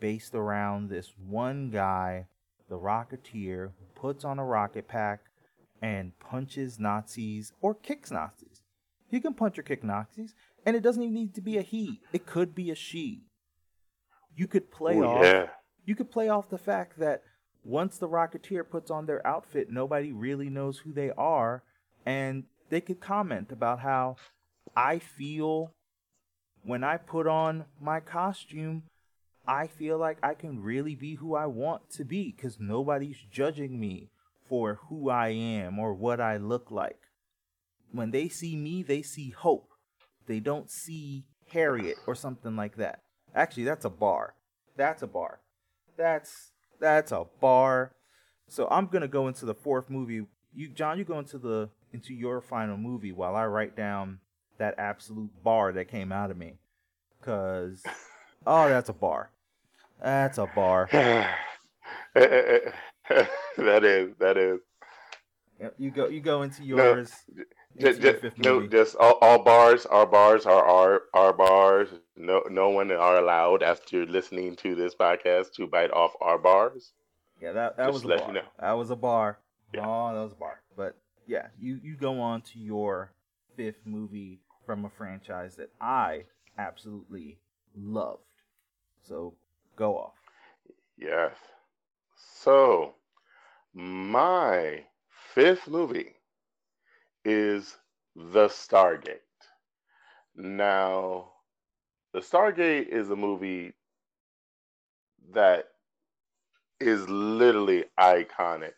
based around this one guy, the Rocketeer, who puts on a rocket pack and punches Nazis or kicks Nazis. He can punch or kick Nazis, and it doesn't even need to be a he. It could be a she. You could play Ooh, off. Yeah. You could play off the fact that once the Rocketeer puts on their outfit, nobody really knows who they are, and they could comment about how I feel when I put on my costume, I feel like I can really be who I want to be because nobody's judging me for who I am or what I look like. When they see me, they see hope. They don't see Harriet or something like that. Actually, that's a bar. That's a bar. That's that's a bar. So I'm gonna go into the fourth movie. You, John, you go into the into your final movie while I write down that absolute bar that came out of me. Cause *laughs* oh, that's a bar. That's a bar. *sighs* that is. That is. You go. You go into yours. No, into just, your no, just all, all, bars. Our bars are our our bars. No, no one are allowed after listening to this podcast to bite off our bars. Yeah, that that just was a bar. You know. That was a bar. Yeah. Oh, that was a bar. But yeah, you you go on to your fifth movie from a franchise that I absolutely loved. So go off. Yes. So my fifth movie is The Stargate. Now, The Stargate is a movie that is literally iconic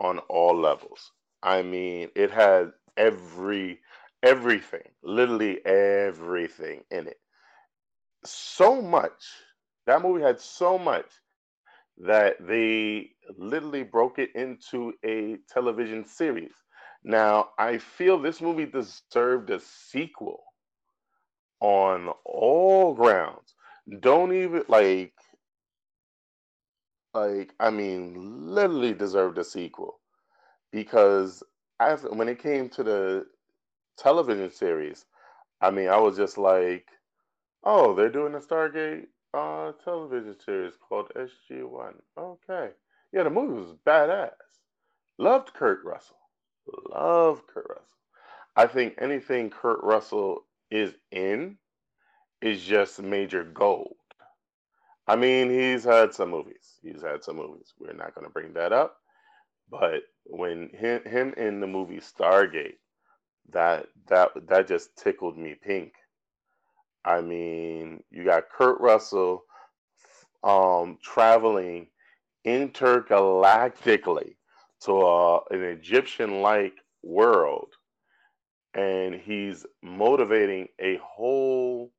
on all levels. I mean, it has every everything, literally everything in it. So much. That movie had so much that they literally broke it into a television series. Now, I feel this movie deserved a sequel on all grounds. Don't even like like I mean literally deserved a sequel because when it came to the television series, I mean, I was just like, oh, they're doing a Stargate uh, television series called SG1. Okay. Yeah, the movie was badass. Loved Kurt Russell. Love Kurt Russell. I think anything Kurt Russell is in is just major gold. I mean, he's had some movies. He's had some movies. We're not going to bring that up. But when him, him in the movie Stargate, that that that just tickled me pink. I mean, you got Kurt Russell um, traveling intergalactically to uh, an Egyptian-like world, and he's motivating a whole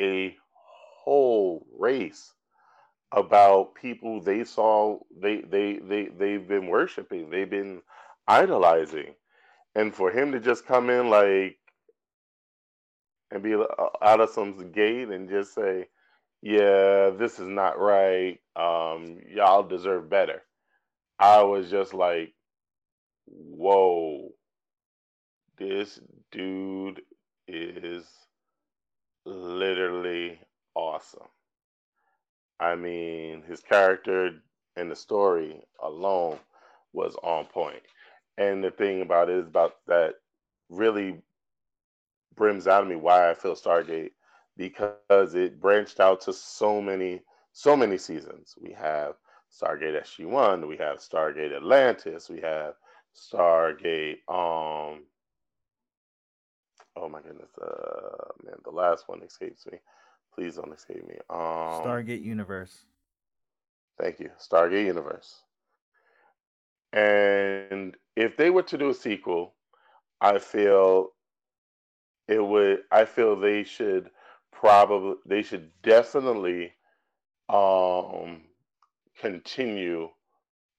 a whole race about people they saw they they they they've been worshiping they've been idolizing. And for him to just come in like and be uh, out of some gate and just say yeah this is not right um y'all deserve better i was just like whoa this dude is literally awesome. I mean, his character and the story alone was on point. And the thing about it is about that really brims out of me why I feel Stargate because it branched out to so many so many seasons. We have Stargate SG1, we have Stargate Atlantis, we have Stargate um oh my goodness, uh, man, the last one escapes me. Please don't escape me. Um, Stargate Universe. Thank you, Stargate Universe. And if they were to do a sequel, I feel it would. I feel they should probably. They should definitely um continue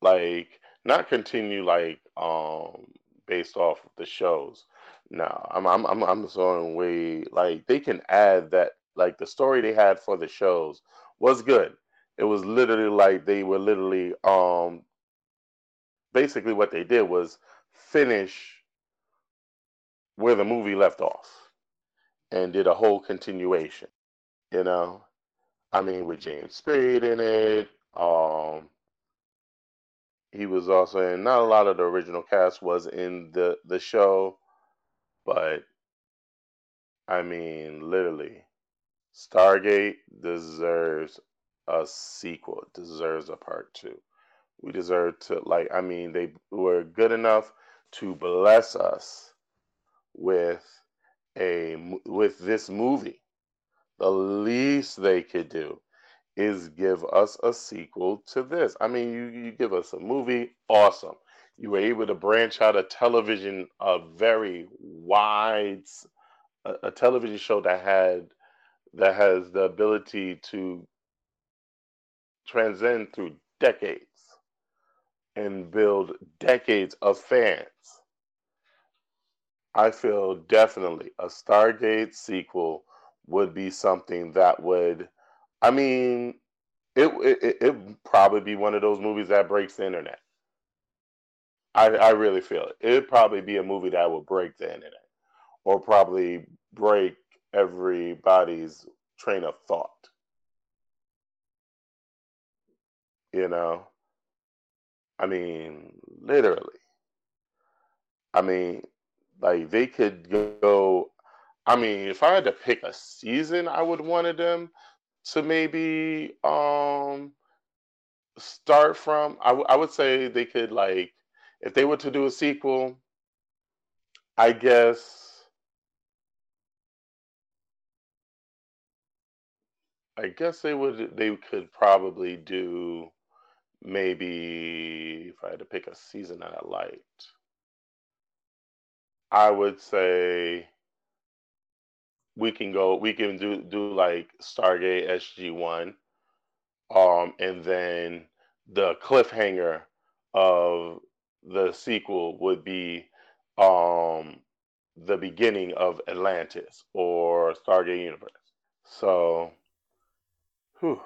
like not continue like um based off of the shows no, I'm I'm I'm I'm going way like they can add that like the story they had for the shows was good. It was literally like they were literally um basically what they did was finish where the movie left off and did a whole continuation. You know, I mean with James Spader in it. Um, he was also in. Not a lot of the original cast was in the the show. But I mean, literally, Stargate deserves a sequel. Deserves a part two. We deserve to like. I mean, they were good enough to bless us with a with this movie. The least they could do is give us a sequel to this. I mean, you, you give us a movie, awesome you were able to branch out a television, a very wide, a, a television show that had that has the ability to transcend through decades and build decades of fans. I feel definitely a Stargate sequel would be something that would, I mean, it it it probably be one of those movies that breaks the internet. I, I really feel it. It'd probably be a movie that would break the internet or probably break everybody's train of thought. You know? I mean, literally. I mean, like they could go. I mean, if I had to pick a season, I would wanted them to maybe um start from. I, w- I would say they could like if they were to do a sequel, I guess I guess they would they could probably do maybe if I had to pick a season that I liked. I would say we can go we can do do like Stargate SG1 um and then the cliffhanger of the sequel would be um, the beginning of Atlantis or Stargate Universe. So, whew,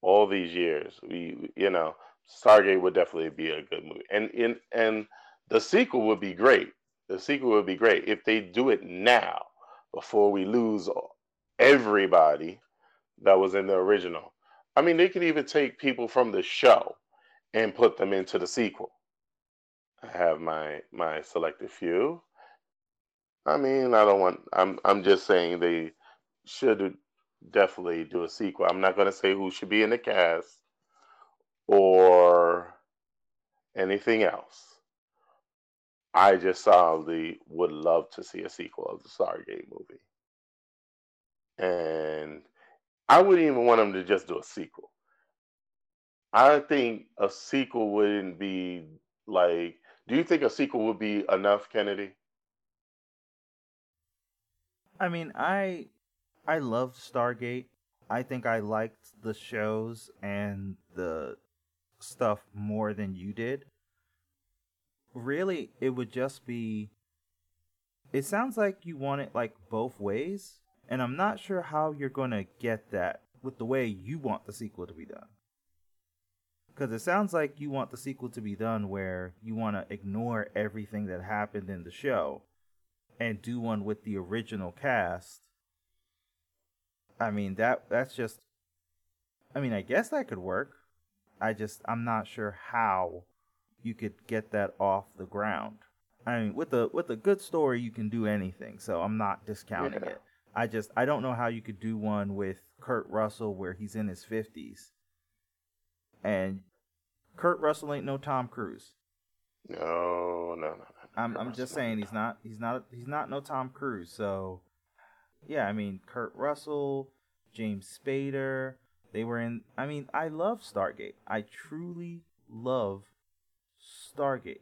all these years, we you know, Stargate would definitely be a good movie, and in and the sequel would be great. The sequel would be great if they do it now before we lose everybody that was in the original. I mean, they could even take people from the show and put them into the sequel I have my my selected few. I mean, I don't want. I'm I'm just saying they should definitely do a sequel. I'm not going to say who should be in the cast or anything else. I just solidly would love to see a sequel of the Stargate movie. And I wouldn't even want them to just do a sequel. I think a sequel wouldn't be like. Do you think a sequel would be enough, Nkosi? I mean, I I loved Stargate. I think I liked the shows and the stuff more than you did. Really, it would just be it sounds like you want it like both ways, and I'm not sure how you're going to get that with the way you want the sequel to be done. Because it sounds like you want the sequel to be done where you want to ignore everything that happened in the show and do one with the original cast. I mean that that's just I mean, I guess that could work. I just I'm not sure how you could get that off the ground. I mean, with a with a good story, you can do anything. So I'm not discounting yeah. it. I just I don't know how you could do one with Kurt Russell where he's in his 50s. And Kurt Russell ain't no Tom Cruise. No, no, no. no. I'm I'm just saying he's not he's not he's not no Tom Cruise. So yeah, I mean Kurt Russell, James Spader, they were in I mean, I love Stargate. I truly love Stargate.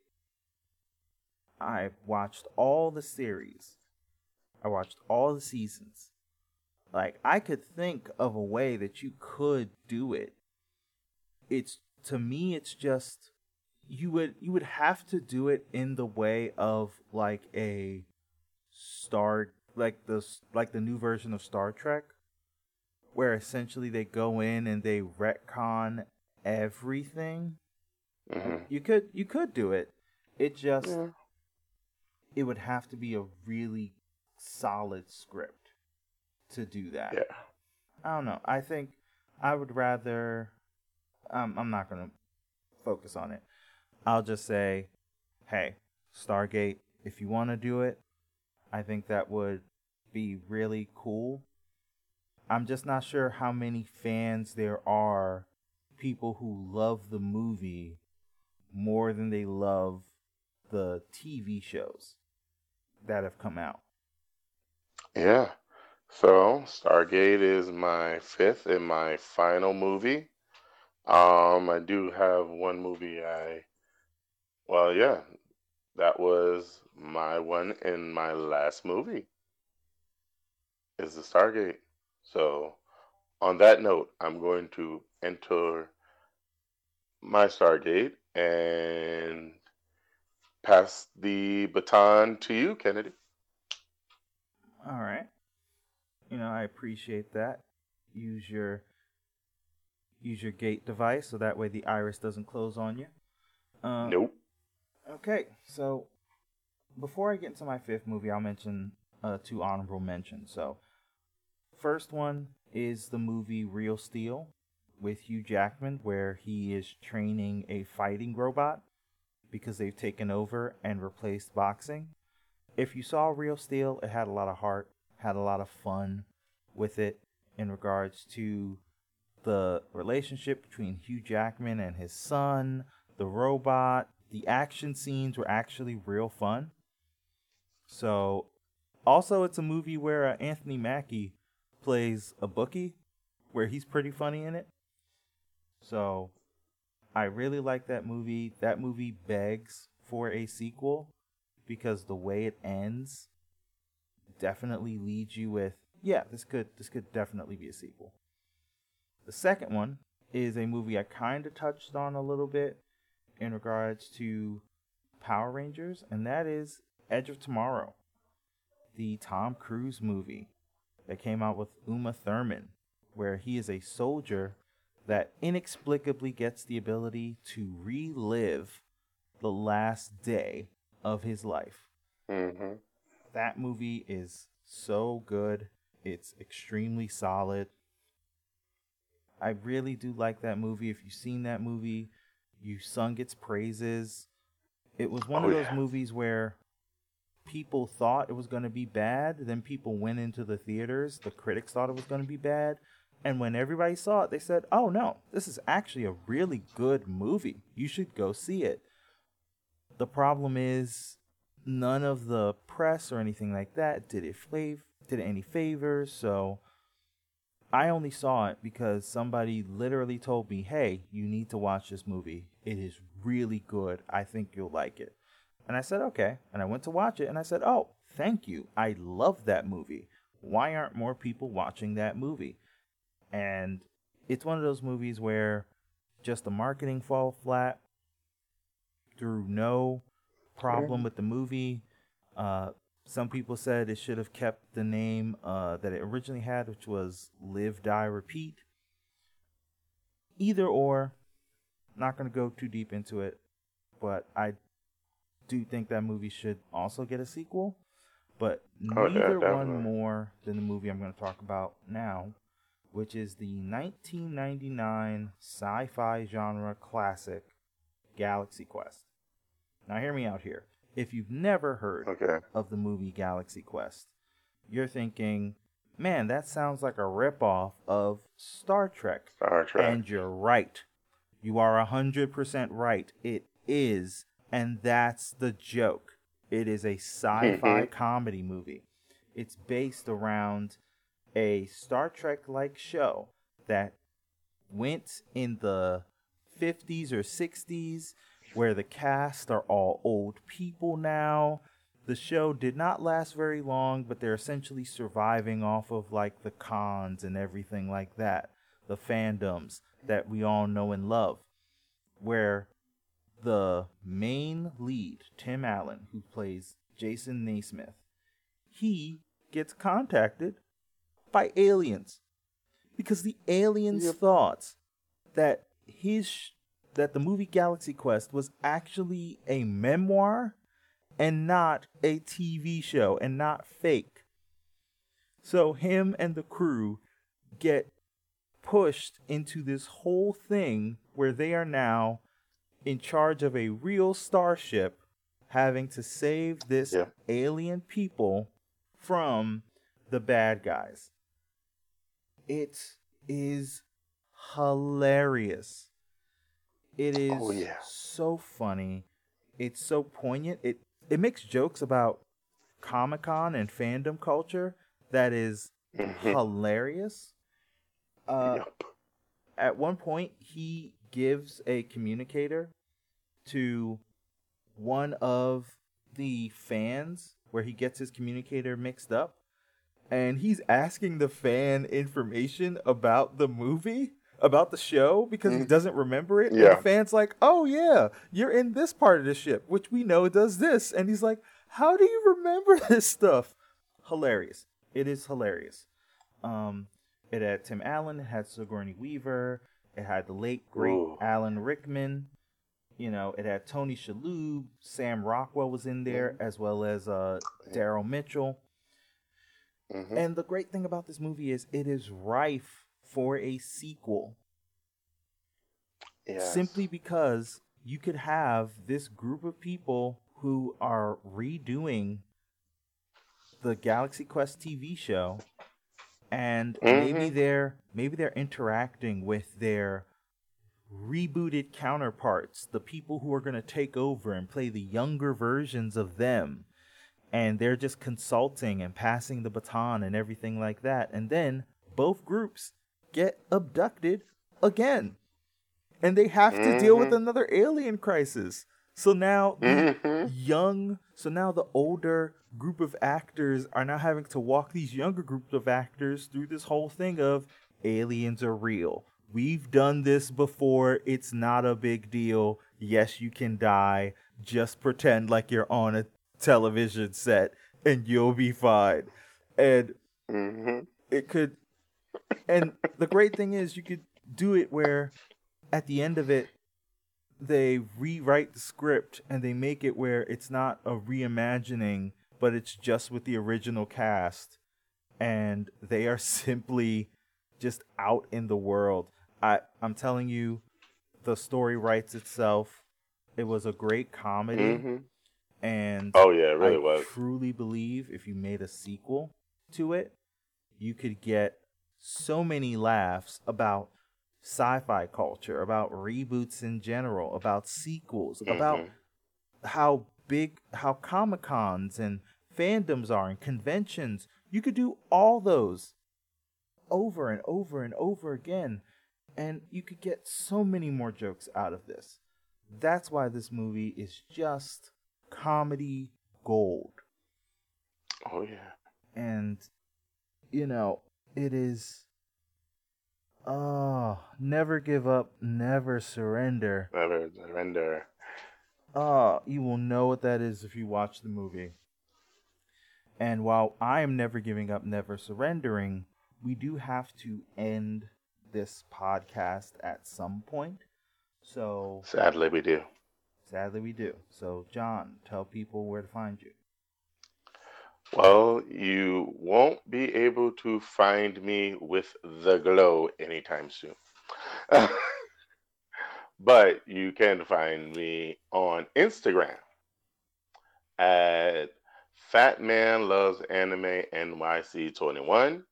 I watched all the series. I watched all the seasons. Like I could think of a way that you could do it. It's to me it's just you would you would have to do it in the way of like a star like the like the new version of Star Trek where essentially they go in and they retcon everything. Mm-hmm. You could you could do it. It just yeah. it would have to be a really solid script to do that. Yeah. I don't know. I think I would rather um, I'm not going to focus on it. I'll just say, hey, Stargate, if you want to do it, I think that would be really cool. I'm just not sure how many fans there are, people who love the movie more than they love the TV shows that have come out. Yeah. So, Stargate is my fifth and my final movie. Um, I do have one movie I well, yeah, that was my one in my last movie. Is the Stargate. So, on that note, I'm going to enter my Stargate and pass the baton to you, Nkosi. All right. You know, I appreciate that. Use your use your gate device so that way the iris doesn't close on you. Uh, nope. Okay, so before I get into my fifth movie, I'll mention uh, two honorable mentions. So, first one is the movie Real Steel with Hugh Jackman, where he is training a fighting robot because they've taken over and replaced boxing. If you saw Real Steel, it had a lot of heart, had a lot of fun with it in regards to the relationship between Hugh Jackman and his son, the robot, the action scenes were actually real fun. So, also, it's a movie where uh, Anthony Mackie plays a bookie, where he's pretty funny in it. So, I really like that movie. That movie begs for a sequel because the way it ends definitely leads you with, yeah, this could this could definitely be a sequel. The second one is a movie I kind of touched on a little bit, in regards to Power Rangers, and that is Edge of Tomorrow, the Tom Cruise movie that came out with Uma Thurman, where he is a soldier that inexplicably gets the ability to relive the last day of his life. Mm-hmm. That movie is so good. It's extremely solid. I really do like that movie. If you've seen that movie, you sung its praises. It was one Oh, of those yeah. movies where people thought it was going to be bad, then people went into the theaters, the critics thought it was going to be bad, and when everybody saw it, they said, "Oh no, this is actually a really good movie. You should go see it." The problem is none of the press or anything like that did it flav- did it any favors, so I only saw it because somebody literally told me, "Hey, you need to watch this movie. It is really good. I think you'll like it." And I said, "Okay." And I went to watch it and I said, "Oh, thank you. I love that movie. Why aren't more people watching that movie?" And it's one of those movies where just the marketing fall flat through no problem with the movie. Uh, some people said it should have kept the name uh, that it originally had, which was Live, Die, Repeat. Either or, not going to go too deep into it, but I do think that movie should also get a sequel. But Oh, yeah, neither one more than the movie I'm going to talk about now, which is the 1999 sci fi genre classic Galaxy Quest. Now, hear me out here. If you've never heard Okay. of the movie Galaxy Quest, you're thinking, man, that sounds like a ripoff of Star Trek. Star Trek. And you're right. You are 100% right. It is. And that's the joke. It is a sci fi Mhm. comedy movie. It's based around a Star Trek like show that went in the 50s or 60s where the cast are all old people now. The show did not last very long, but they're essentially surviving off of like the cons and everything like that, the fandoms that we all know and love. Where the main lead, Tim Allen, who plays Jason Nesmith, he gets contacted by aliens because the aliens Yep. thought that his sh- that the movie Galaxy Quest was actually a memoir and not a TV show and not fake. So him and the crew get pushed into this whole thing where they are now in charge of a real starship having to save this Yeah. alien people from the bad guys. It is hilarious. It is Oh, yeah. so funny. It's so poignant. It it makes jokes about Comic Con and fandom culture that is Mhm. hilarious. Uh, Yup. at one point he gives a communicator to one of the fans where he gets his communicator mixed up and he's asking the fan information about the movie about the show because he Mhm. doesn't remember it and Yeah. the fan's like oh yeah you're in this part of the ship which we know does this and he's like how do you remember *laughs* this stuff hilarious it is hilarious um it had Tim Allen, it had Sigourney Weaver, it had the late great Ooh. Alan Rickman. You know, it had Tony Shalhoub, Sam Rockwell was in there, as well as uh, Daryl Mitchell. Mhm. And the great thing about this movie is it is rife for a sequel, Yes. simply because you could have this group of people who are redoing the Galaxy Quest TV show and maybe Mhm. they're maybe they're interacting with their rebooted counterparts, the people who are going to take over and play the younger versions of them. And they're just consulting and passing the baton and everything like that. And then both groups get abducted again. And they have to deal with Mhm. another alien crisis. So now the Mhm. young so now the older group of actors are now having to walk these younger groups of actors through this whole thing of aliens are real we've done this before it's not a big deal yes you can die just pretend like you're on a television set and you'll be fine and Mhm. it could and the great thing is you could do it where at the end of it they rewrite the script and they make it where it's not a reimagining but it's just with the original cast and they are *laughs* simply just out in the world i i'm telling you the story writes itself It was a great comedy. Mm-hmm. And Oh yeah, it really I was. truly believe if you made a sequel to it, you could get so many laughs about sci-fi culture, about reboots in general, about sequels, about Mhm. how big how comic cons and fandoms are and conventions. You could do all those over and over and over again, and you could get so many more jokes out of this. That's why this movie is just comedy gold. Oh yeah. And, you know, it is. Oh, never give up, never surrender. Never surrender. Oh, you will know what that is if you watch the movie. And while I am never giving up, never surrendering, we do have to end this podcast at some point. So, Sadly, we do. Sadly, we do. So, John, tell people where to find you. Well, you won't be able to find me with the glow anytime soon. *laughs* but you can find me on Instagram at Fat Man Loves Anime NYC21.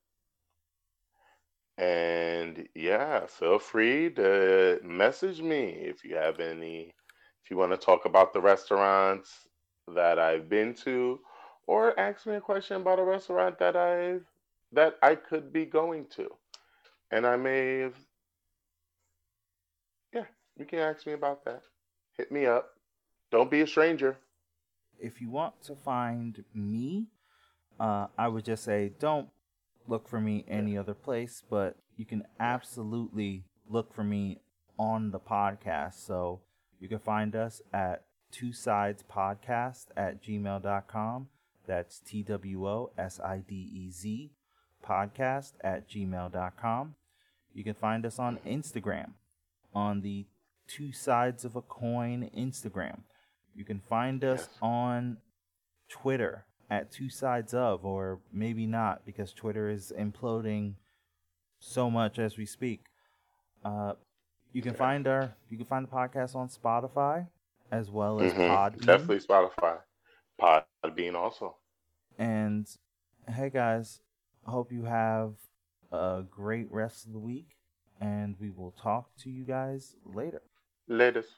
And yeah, feel free to message me if you have any, you want to talk about the restaurants that I've been to, or ask me a question about a restaurant that I've that I could be going to, and I may have. Yeah, you can ask me about that. Hit me up. Don't be a stranger. If you want to find me, uh, I would just say don't look for me any other place, but you can absolutely look for me on the podcast. So you can find us at two sides podcast at gmail.com. That's T W O S I D E Z podcast at gmail.com. You can find us on Instagram on the two sides of a coin Instagram. You can find us Yes. on Twitter at two sides of, or maybe not, because Twitter is imploding so much as we speak. Uh, you can find our you can find the podcast on Spotify as well as Mhm. Podbean. Definitely Spotify, Podbean also. And hey guys, hope you have a great rest of the week, and we will talk to you guys later. Latest.